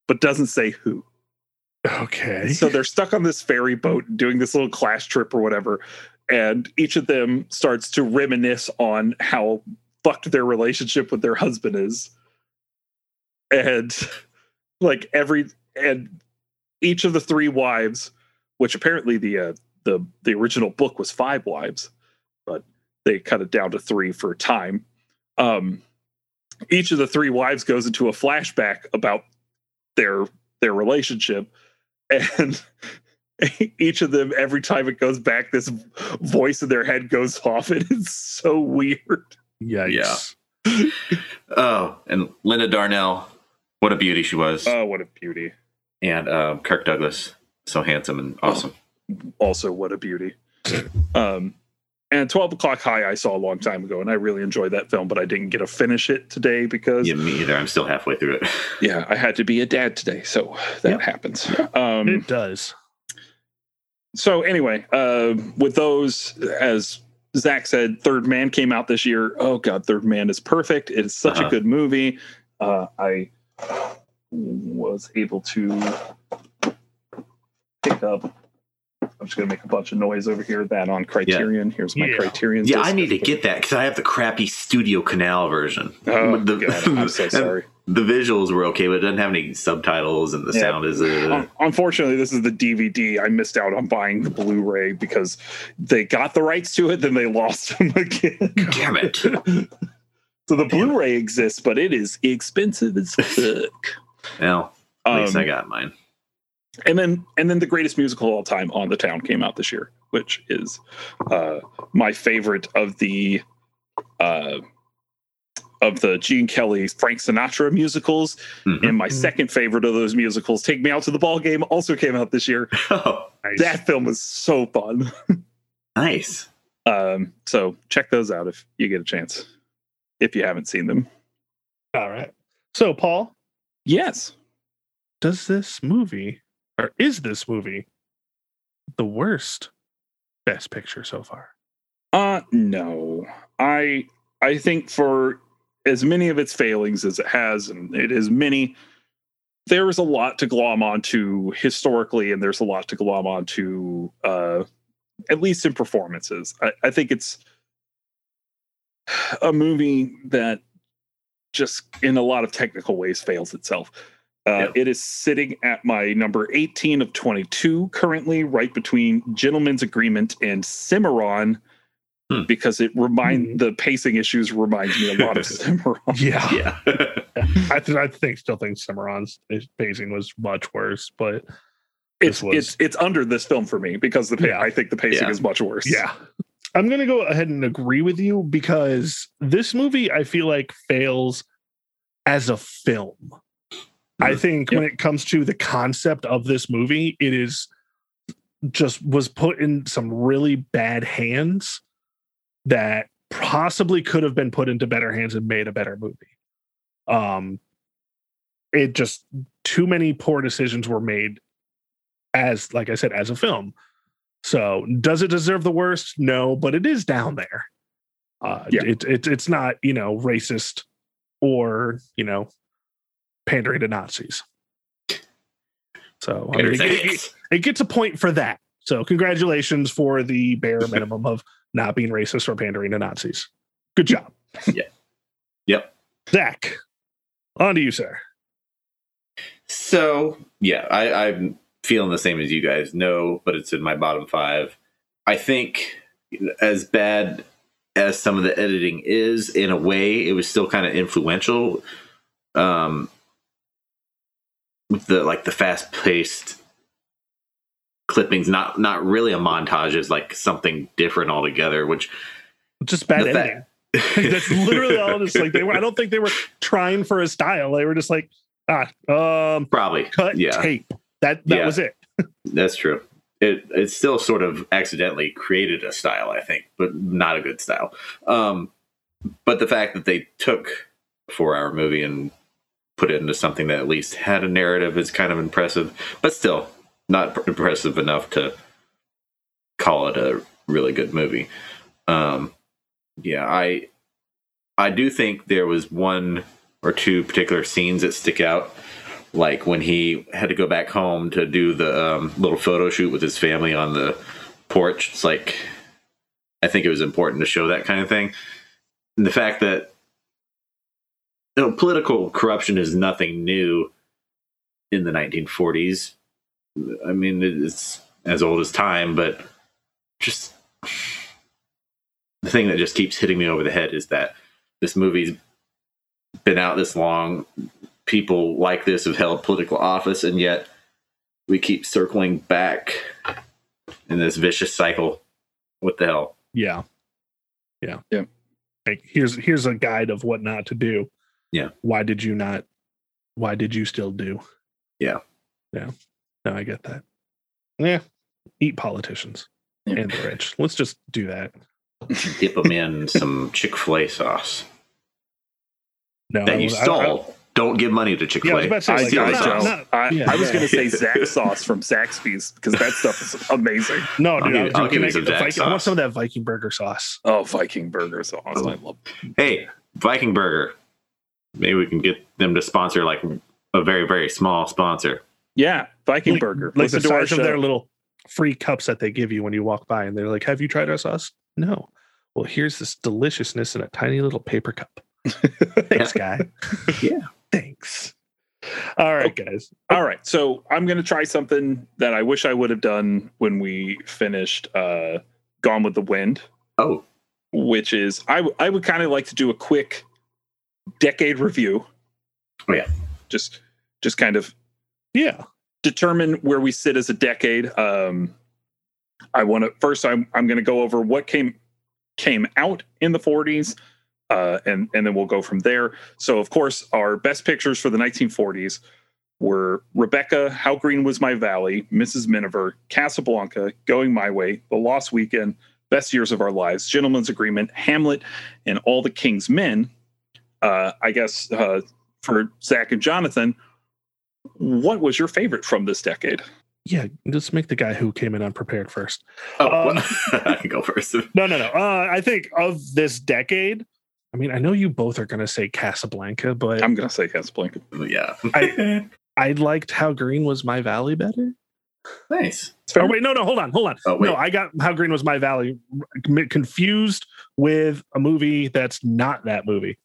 Speaker 1: but doesn't say who.
Speaker 2: Okay.
Speaker 1: So they're stuck on this ferry boat doing this little class trip or whatever. And each of them starts to reminisce on how fucked their relationship with their husband is. And like every and each of the three wives, which apparently the uh, the the original book was five wives, but they cut it down to three for time. Um each of the three wives goes into a flashback about their their relationship and each of them every time it goes back this voice in their head goes off and it's so weird
Speaker 2: Yikes. Yeah.
Speaker 4: oh, and Linda Darnell, what a beauty she was,
Speaker 1: oh what a beauty
Speaker 4: and um, Kirk Douglas, so handsome and awesome.
Speaker 1: also what a beauty um and 12 o'clock high i saw a long time ago and i really enjoyed that film but i didn't get to finish it today because
Speaker 4: Yeah, me either. I'm still halfway through it.
Speaker 1: yeah i had to be a dad today so that
Speaker 4: Yep.
Speaker 1: happens um
Speaker 2: It does.
Speaker 1: so anyway, uh, with those, as Zach said, Third Man came out this year. Oh god, Third Man is perfect. It is such
Speaker 4: Uh-huh.
Speaker 1: a good movie. Uh, I was able to pick up. I'm just gonna make a bunch of noise over here. That on Criterion. Here's my
Speaker 2: Yeah.
Speaker 1: Criterion.
Speaker 4: Yeah. I need to get that because I have the crappy StudioCanal version.
Speaker 1: Oh
Speaker 4: With the-
Speaker 1: god, I'm so sorry.
Speaker 4: The visuals were okay, but it doesn't have any subtitles, and the
Speaker 1: Yeah.
Speaker 4: sound is. Uh,
Speaker 1: Un- Unfortunately, this is the DVD. I missed out on buying the Blu-ray because they got the rights to it, then they lost them again.
Speaker 4: damn it!
Speaker 1: So the Blu-ray exists, but it is expensive as fuck.
Speaker 4: Well, at least I
Speaker 1: Um,
Speaker 4: got mine.
Speaker 1: And then and then the greatest musical of all time, On the Town, came out this year, which is uh, my favorite of the uh, of the Gene Kelly Frank Sinatra musicals,
Speaker 4: Mhm.
Speaker 1: and my
Speaker 2: Mhm.
Speaker 1: second favorite of those musicals, Take Me Out to the Ball Game, also came out this year.
Speaker 4: Oh,
Speaker 2: Nice.
Speaker 1: That film was so fun.
Speaker 4: nice.
Speaker 1: Um, so check those out if you get a chance. If you haven't seen them,
Speaker 2: All right. So, Paul,
Speaker 1: yes.
Speaker 2: does this movie, or is this movie, the worst Best Picture so far?
Speaker 1: Uh no. I I think for as many of its failings as it has, and it is many, there is a lot to glom onto historically, and there's a lot to glom onto uh at least in performances. I, I think it's a movie that just in a lot of technical ways fails itself. Uh,
Speaker 4: Yeah.
Speaker 1: It is sitting at my number 18 of 22 currently, right between Gentleman's Agreement and Cimarron,
Speaker 4: Hmm.
Speaker 1: because it remind
Speaker 2: Hmm.
Speaker 1: the pacing issues reminds me a lot of Cimarron.
Speaker 2: Yeah.
Speaker 4: Yeah.
Speaker 2: I, th- I think still think Cimarron's pacing was much worse, but
Speaker 1: It's
Speaker 2: was-
Speaker 1: it's it's under this film for me because the pa-
Speaker 2: Yeah.
Speaker 1: I think the pacing
Speaker 4: Yeah.
Speaker 1: is much worse.
Speaker 2: yeah. I'm going to go ahead and agree with you because this movie, I feel like, fails as a film. I think when it comes to the concept of this movie, it is just was put in some really bad hands that possibly could have been put into better hands and made a better movie. Um, it just too many poor decisions were made as like I said as a film. So does it deserve the worst? No, but it is down there. Uh,
Speaker 1: Yeah.
Speaker 2: it, it it's not you know racist or you know pandering to Nazis. So I mean, it, it- it gets a point for that. So congratulations for the bare minimum of not being racist or pandering to Nazis. Good job.
Speaker 4: Yeah. Yep.
Speaker 2: Zach, on to you, sir.
Speaker 4: So yeah, I, I'm feeling the same as you guys. No, but it's in my bottom five. I think as bad as some of the editing is, in a way, it was still kind of influential. Um, the like the fast paced clippings, not not really a montage, is like something different altogether. Which
Speaker 2: Just bad editing. That's literally all. Just like they were. I don't think they were trying for a style. They were just like, ah, um,
Speaker 4: probably
Speaker 2: cut
Speaker 4: yeah.
Speaker 2: tape. That that
Speaker 4: Yeah.
Speaker 2: was it.
Speaker 4: That's true. It it still sort of accidentally created a style, I think, but not a good style. Um, but the fact that they took a four hour movie and put it into something that at least had a narrative is kind of impressive, but still not impressive enough to call it a really good movie. Um, yeah, I I do think there was one or two particular scenes that stick out like when he had to go back home to do the um, little photo shoot with his family on the porch. It's like I think it was important to show that kind of thing. And the fact that you know, political corruption is nothing new in the 1940s. I mean, it's as old as time, but just the thing that just keeps hitting me over the head is that this movie's been out this long people like this have held political office, and yet we keep circling back in this vicious cycle. What the hell?
Speaker 2: Yeah, yeah,
Speaker 1: Yeah.
Speaker 2: Like here's here's a guide of what not to do.
Speaker 4: Yeah.
Speaker 2: Why did you not? Why did you still do?
Speaker 4: Yeah.
Speaker 2: Yeah. No, I get that. Yeah. Eat politicians
Speaker 1: Yeah.
Speaker 2: and the rich. Let's just do that.
Speaker 4: Dip them in some Chick Fil A sauce
Speaker 2: No,
Speaker 4: that
Speaker 2: I-
Speaker 4: you
Speaker 2: I- I-
Speaker 4: stole. Don't give money to Chick
Speaker 2: Yeah, I
Speaker 4: Fil
Speaker 2: was
Speaker 4: A.
Speaker 2: about to say, like,
Speaker 1: got
Speaker 2: not-
Speaker 1: it, Joe.
Speaker 2: not-
Speaker 1: I,
Speaker 2: yeah.
Speaker 1: I was going to say
Speaker 4: Yeah.
Speaker 1: Zach sauce from Zaxby's because that stuff is amazing.
Speaker 2: No,
Speaker 4: I'll
Speaker 2: dude,
Speaker 4: give-
Speaker 2: I was
Speaker 4: I'll give
Speaker 2: can
Speaker 4: you
Speaker 2: I
Speaker 4: some
Speaker 2: get the Viking- I want some of that Viking burger sauce.
Speaker 1: Oh, Viking burger sauce. I love
Speaker 4: Hey, Viking Burger. Maybe we can get them to sponsor like a very very small sponsor.
Speaker 1: Yeah, Viking
Speaker 2: Like-
Speaker 1: burger.
Speaker 2: Like the
Speaker 1: Listen
Speaker 2: size of their little free cups that they give you when you walk by, and they're like, "Have you tried our sauce?" No. Well, here's this deliciousness in a tiny little paper cup. Thanks, guy.
Speaker 4: Yeah.
Speaker 2: Thanks. All right, guys.
Speaker 1: All right, so I'm going to try something that I wish I would have done when we finished uh, Gone with the Wind,
Speaker 4: Oh,
Speaker 1: which is I w- I would kind of like to do a quick decade review.
Speaker 4: Oh, yeah.
Speaker 1: just just kind of
Speaker 2: Yeah.
Speaker 1: determine where we sit as a decade. Um, I want to first. I'm I'm going to go over what came came out in the 40s, uh, and and then we'll go from there. So, of course, our best pictures for the 1940s were Rebecca, How Green Was My Valley, Mrs. Miniver, Casablanca, Going My Way, The Lost Weekend, Best Years of Our Lives, Gentleman's Agreement, Hamlet, and All the King's Men. Uh, I guess uh, for Zach and Jonathan, what was your favorite from this decade?
Speaker 2: Yeah. Just make the guy who came in unprepared first.
Speaker 4: oh
Speaker 2: Um,
Speaker 4: well, I can go first.
Speaker 2: No, no, no. Uh, I think of this decade. I mean, I know you both are going to say Casablanca, but
Speaker 1: I'm going to say Casablanca.
Speaker 4: yeah,
Speaker 2: I I liked how green was my valley better.
Speaker 4: nice.
Speaker 2: Oh wait, no, no, hold on, hold on.
Speaker 4: Oh,
Speaker 2: no, I got how green was my valley confused with a movie that's not that movie.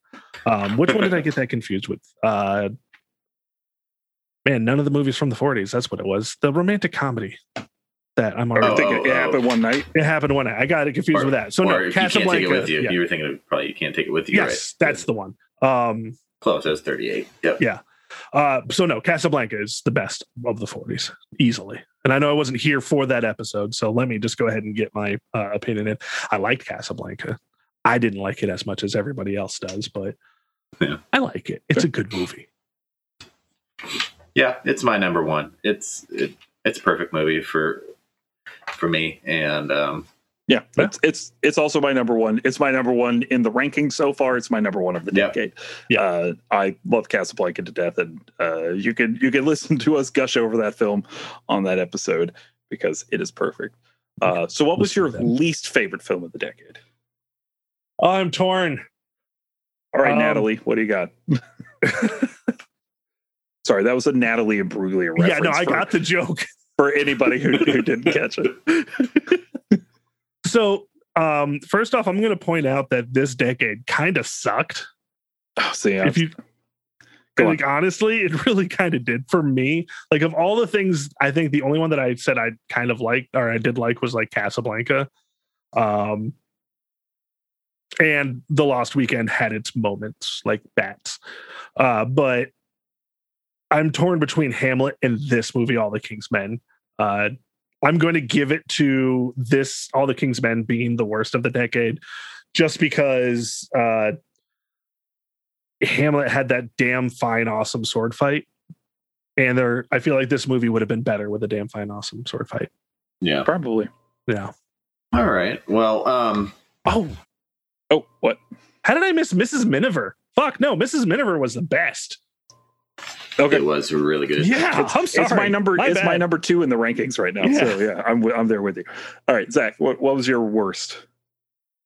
Speaker 2: Um, which one did I get that confused with? Uh, man, none of the movies from the 40s. That's what it was. The romantic comedy that I'm already.
Speaker 1: I think
Speaker 4: oh,
Speaker 1: it
Speaker 4: oh.
Speaker 1: happened one night.
Speaker 2: It happened one night. I got it confused
Speaker 4: Or-
Speaker 2: with that. So no,
Speaker 4: you
Speaker 2: Casablanca.
Speaker 4: with you.
Speaker 2: yeah.
Speaker 4: You were thinking of probably you can't take it with you.
Speaker 2: yes,
Speaker 4: right?
Speaker 2: that's the one. Um,
Speaker 4: close. That's thirty-eight. Yep.
Speaker 2: Yeah. Uh, so no, Casablanca is the best of the 40s, easily. And I know I wasn't here for that episode, so let me just go ahead and get my uh, opinion in. I liked Casablanca. I didn't like it as much as everybody else does, but
Speaker 4: Yeah.
Speaker 2: I like it. It's a good movie.
Speaker 4: Yeah, it's my number one. It's it, it's a perfect movie for for me, and um,
Speaker 1: Yeah,
Speaker 2: Yeah.
Speaker 1: it's it's it's also my number one. It's my number one in the ranking so far. It's my number one of the
Speaker 4: Yep.
Speaker 1: decade.
Speaker 2: Yeah.
Speaker 1: Uh, I love Casablanca to death, and uh, you can you can listen to us gush over that film on that episode because it is perfect. Uh, so, what was your least favorite film of the decade?
Speaker 2: I'm torn.
Speaker 1: All right,
Speaker 2: Um,
Speaker 1: Natalie, what do you got? Sorry, that was a Natalie Imbruglia reference.
Speaker 2: yeah, no, I
Speaker 1: for,
Speaker 2: got the joke.
Speaker 1: for anybody who, who didn't catch it.
Speaker 2: So, um, first off, I'm going to point out that this decade kind of sucked.
Speaker 1: Oh, see,
Speaker 2: If you like, honestly, it really kind of did for me. Like, of all the things, I think the only one that I said I kind of liked or I did like was like Casablanca. Um, and The Lost Weekend had its moments, like bats. Uh, but I'm torn between Hamlet and this movie, All the King's Men. Uh, I'm going to give it to this, All the King's Men being the worst of the decade, just because uh, Hamlet had that damn fine, awesome sword fight. And there, I feel like this movie would have been better with a damn fine, awesome sword fight.
Speaker 4: Yeah.
Speaker 1: probably.
Speaker 2: Yeah.
Speaker 4: All right. Well, um,
Speaker 2: Oh,
Speaker 1: Oh, what?
Speaker 2: how did I miss Mrs. Miniver? Fuck no, Mrs. Miniver was the best.
Speaker 1: Okay,
Speaker 4: it was really good.
Speaker 2: Yeah,
Speaker 1: it's,
Speaker 2: I'm sorry.
Speaker 1: it's my number. it's my number two in the rankings right now.
Speaker 2: Yeah.
Speaker 1: So yeah, I'm I'm there with you. All right, Zach, what, what was your worst?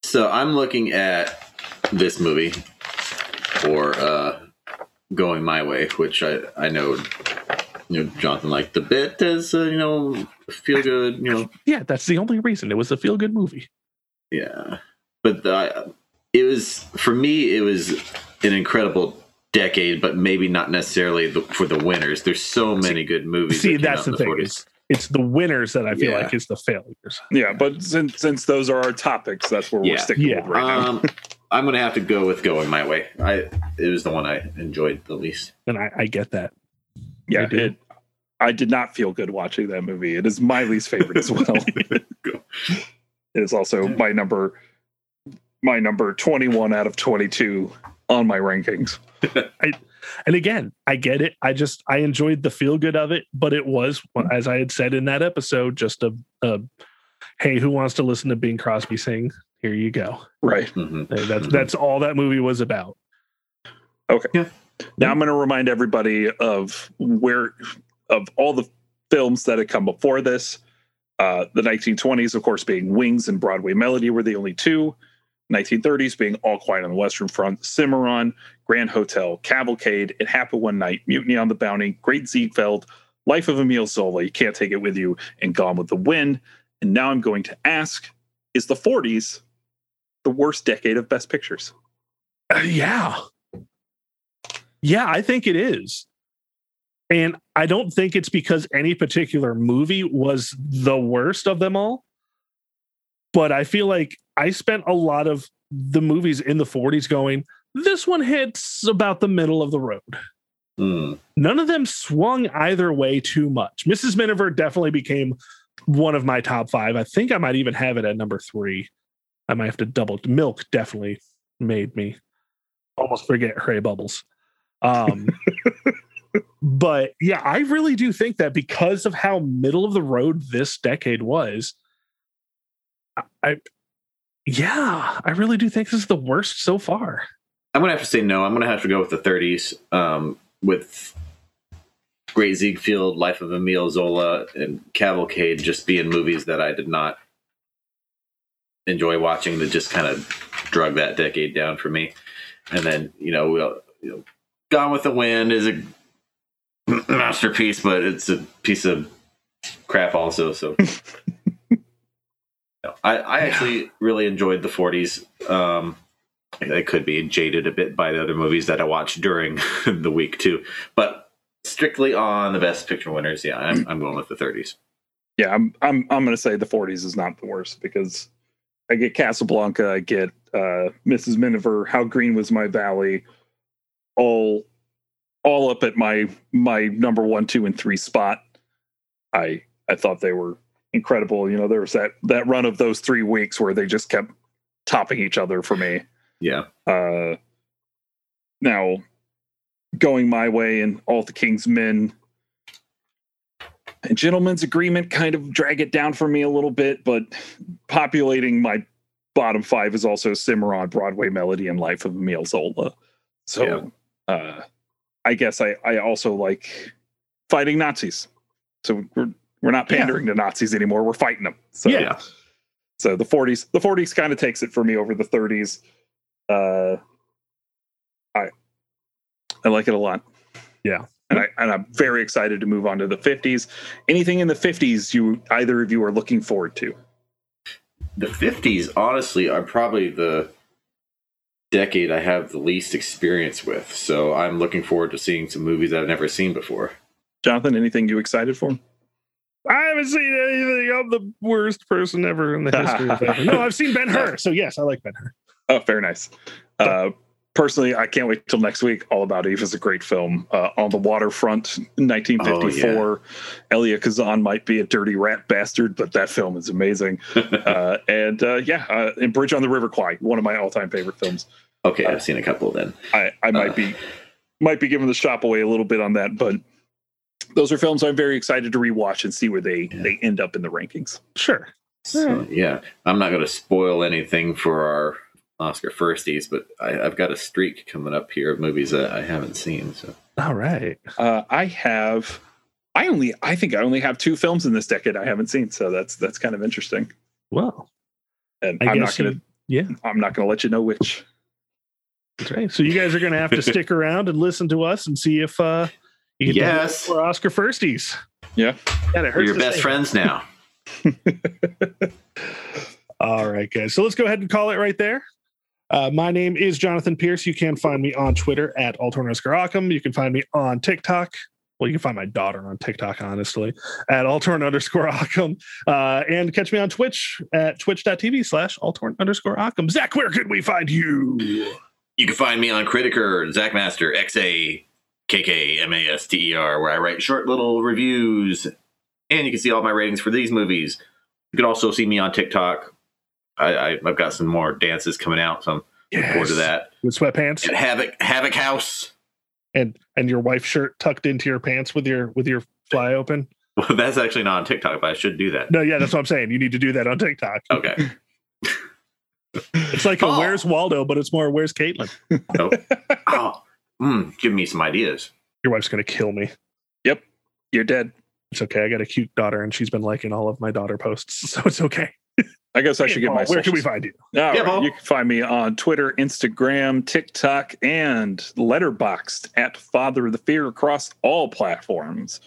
Speaker 4: So I'm looking at this movie or uh, Going My Way, which I I know you know Jonathan liked the bit as uh, you know feel good you know
Speaker 2: Yeah, that's the only reason. It was a feel good movie.
Speaker 4: yeah, but the, it was for me it was an incredible decade, but maybe not necessarily the, for the winners. There's so many good movies.
Speaker 2: See,
Speaker 4: that
Speaker 2: that's
Speaker 4: out
Speaker 2: the thing.
Speaker 4: 40s.
Speaker 2: It's, it's the winners that I feel
Speaker 4: Yeah.
Speaker 2: like is the failures.
Speaker 1: Yeah, but since since those are our topics, that's where we're sticking
Speaker 2: Yeah.
Speaker 1: with right now.
Speaker 4: Um, I'm gonna have to go with Going My Way. I it was the one I enjoyed the least.
Speaker 2: And I, I get that.
Speaker 1: Yeah,
Speaker 2: I do.
Speaker 1: it, I did not feel good watching that movie. It is my least favorite as well. it is also my number my number 21 out of 22 on my rankings.
Speaker 2: I, And again, I get it. I just I enjoyed the feel good of it, but it was, as I had said in that episode, just a, a hey, who wants to listen to Bing Crosby sing? Here you go.
Speaker 1: Right.
Speaker 4: Mhm.
Speaker 2: That's
Speaker 4: Mhm.
Speaker 2: that's all that movie was about. Okay. Yeah.
Speaker 1: Now I'm going to remind everybody of where of all the films that had come before this. Uh, the 1920s, of course, being Wings and Broadway Melody were the only two. 1930s being All Quiet on the Western Front, Cimarron, Grand Hotel, Cavalcade, It Happened One Night, Mutiny on the Bounty, Great Ziegfeld, Life of Emile Zola, You Can't Take It With You, and Gone with the Wind. And now I'm going to ask, is the 40s the worst decade of Best Pictures?
Speaker 2: Uh, yeah. Yeah, I think it is. And I don't think it's because any particular movie was the worst of them all. But I feel like I spent a lot of the movies in the 40s going, this one hits about the middle of the road.
Speaker 4: Mm.
Speaker 2: None of them swung either way too much. Mrs. Miniver definitely became one of my top five. I think I might even have it at number three. I might have to double. Milk definitely made me almost forget Hray Bubbles. Um, but yeah, I really do think that because of how middle of the road this decade was, I, I yeah, I really do think this is the worst so far.
Speaker 4: I'm gonna have to say no. I'm gonna have to go with the 30s. Um, with Great Ziegfeld, Life of Emile Zola, and Cavalcade just being movies that I did not enjoy watching. That just kind of drug that decade down for me. And then you know, we'll, you know, Gone with the Wind is a masterpiece, but it's a piece of crap also. So. I, I actually really enjoyed the 40s. Um, I could be jaded a bit by the other movies that I watched during the week too, but strictly on the best picture winners, yeah, I'm, I'm going with the 30s.
Speaker 1: yeah, I'm I'm I'm gonna say the 40s is not the worst because I get Casablanca, I get uh Mrs. Miniver, How Green Was My Valley, all all up at my my number one, two, and three spot. I I thought they were incredible. You know, there was that that run of those three weeks where they just kept topping each other for me.
Speaker 4: Yeah,
Speaker 1: Uh now going my way and all the King's Men and Gentleman's Agreement kind of drag it down for me a little bit, but populating my bottom five is also Cimarron, Broadway Melody, and Life of Emile Zola. So uh, I guess I, I also like fighting Nazis. So we're we're not
Speaker 2: Yeah.
Speaker 1: pandering to Nazis anymore. We're fighting them. So
Speaker 2: Yeah.
Speaker 1: so the 40s, the 40s kind of takes it for me over the 30s. Uh, I I like it a lot.
Speaker 2: Yeah.
Speaker 1: and I and I'm very excited to move on to the 50s. Anything in the 50s you either of you are looking forward to?
Speaker 4: The 50s, honestly, are probably the decade I have the least experience with. So I'm looking forward to seeing some movies I've never seen before.
Speaker 1: Jonathan, anything you excited for?
Speaker 2: I haven't seen anything. I'm the worst person ever in the history of ever. No, I've seen Ben Hur. So yes, I like Ben Hur.
Speaker 1: Oh, very nice. Uh, personally, I can't wait till next week. All About Eve is a great film. Uh, on the waterfront, 1954. Elia Kazan might be a dirty rat bastard, but that film is amazing. uh, and uh, yeah, uh, and Bridge on the River Kwai, one of my all-time favorite films.
Speaker 4: Okay, I've seen a couple then.
Speaker 1: I, I might
Speaker 4: Uh.
Speaker 1: be might be giving the shop away a little bit on that, but those are films I'm very excited to rewatch and see where they
Speaker 4: Yeah.
Speaker 1: they end up in the rankings.
Speaker 2: Sure.
Speaker 4: So, yeah, I'm not going to spoil anything for our Oscar firsties, but I, I've got a streak coming up here of movies that I haven't seen. So
Speaker 2: All right.
Speaker 1: Uh, I have, I only, I think I only have two films in this decade I haven't seen, so that's that's kind of interesting.
Speaker 2: Well,
Speaker 1: And
Speaker 2: I
Speaker 1: I'm not gonna,
Speaker 2: you- yeah.
Speaker 1: I'm not gonna let you know which.
Speaker 2: That's right. So you guys are going to have to stick around and listen to us and see if uh, you get
Speaker 4: Yes.
Speaker 2: for Oscar firsties.
Speaker 1: Yeah.
Speaker 2: Yeah, it
Speaker 4: we're
Speaker 2: hurts
Speaker 4: your best
Speaker 2: say.
Speaker 4: friends now.
Speaker 2: All right, guys. So let's go ahead and call it right there. Uh, my name is Jonathan Pierce. You can find me on Twitter at Alternative You can find me on TikTok. Well, you can find my daughter on TikTok, honestly, at Altorn underscore Occam. Uh, and catch me on Twitch at twitch.tv slash Altorn underscore Occam. Zach, where can we find you?
Speaker 4: You can find me on Criticker, Zachmaster, X A K K M A S T E R, where I write short little reviews, and you can see all my ratings for these movies. You can also see me on TikTok. I, I, I've got some more dances coming out, so I'm looking forward to that.
Speaker 2: With sweatpants
Speaker 4: At Havoc Havoc House.
Speaker 2: and and your wife shirt tucked into your pants with your with your fly open.
Speaker 4: Well, that's actually not on TikTok, but I should do that.
Speaker 2: No, yeah, that's what I'm saying. You need to do that on TikTok.
Speaker 4: Okay.
Speaker 2: It's like a
Speaker 4: Oh.
Speaker 2: where's Waldo, but it's more where's Caitlin.
Speaker 4: Oh, oh mm, give me some ideas.
Speaker 2: Your wife's gonna kill me. Yep.
Speaker 1: You're dead.
Speaker 2: It's okay. I got a cute daughter, and she's been liking all of my daughter posts, so it's okay.
Speaker 1: I guess I should get my.
Speaker 2: Where can we find you?
Speaker 1: All
Speaker 4: Yeah,
Speaker 1: right,
Speaker 4: Paul.
Speaker 1: You can find me on Twitter, Instagram, TikTok, and Letterboxd at Father of the Fear across all platforms.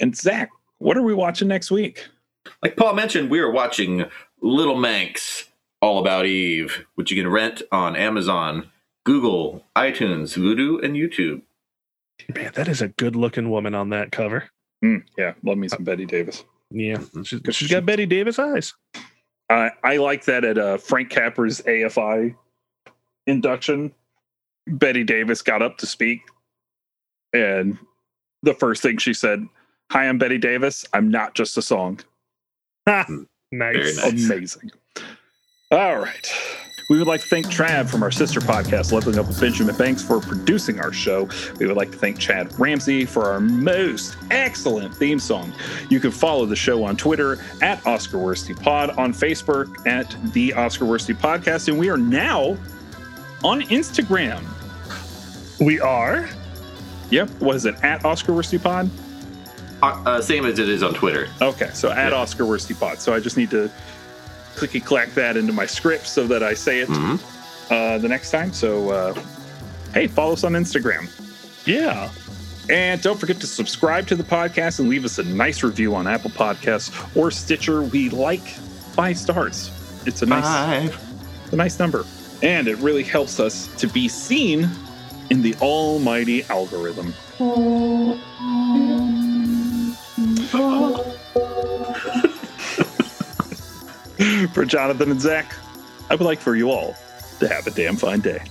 Speaker 1: And Zach, what are we watching next week?
Speaker 4: Like Paul mentioned, we are watching Little Manx All About Eve, which you can rent on Amazon, Google, iTunes, Vudu, and YouTube.
Speaker 2: Man, that is a good-looking woman on that cover.
Speaker 1: Hmm, yeah, love me some Bette Davis.
Speaker 2: Yeah, she's, she's got Bette Davis eyes.
Speaker 1: I I like that at uh, Frank Capra's AFI induction. Bette Davis got up to speak, and the first thing she said, "Hi, I'm Bette Davis. I'm not just a song."
Speaker 2: Nice.
Speaker 4: nice.
Speaker 1: Amazing. All right. We would like to thank Trav from our sister podcast, Leveling Up with Benjamin Banks, for producing our show. We would like to thank Chad Ramsey for our most excellent theme song. You can follow the show on Twitter at Oscar Worsty Pod, on Facebook at the Oscar Worsty Podcast, and we are now on Instagram.
Speaker 2: We are.
Speaker 1: Yep. What is it? At Oscar Worsty Pod?
Speaker 4: Uh, uh, same as it is on Twitter.
Speaker 1: Okay, so at
Speaker 4: Yeah.
Speaker 1: Oscar Worsty Pod. So I just need to clicky clack that into my script so that I say it
Speaker 4: Mhm.
Speaker 1: uh, the next time. So, uh, hey, follow us on Instagram.
Speaker 2: Yeah.
Speaker 1: And don't forget to subscribe to the podcast and leave us a nice review on Apple Podcasts or Stitcher. We like five stars. It's a nice,
Speaker 4: Five.
Speaker 1: a nice number. And it really helps us to be seen in the almighty algorithm. For Jonathan and Zach, I would like for you all to have a damn fine day.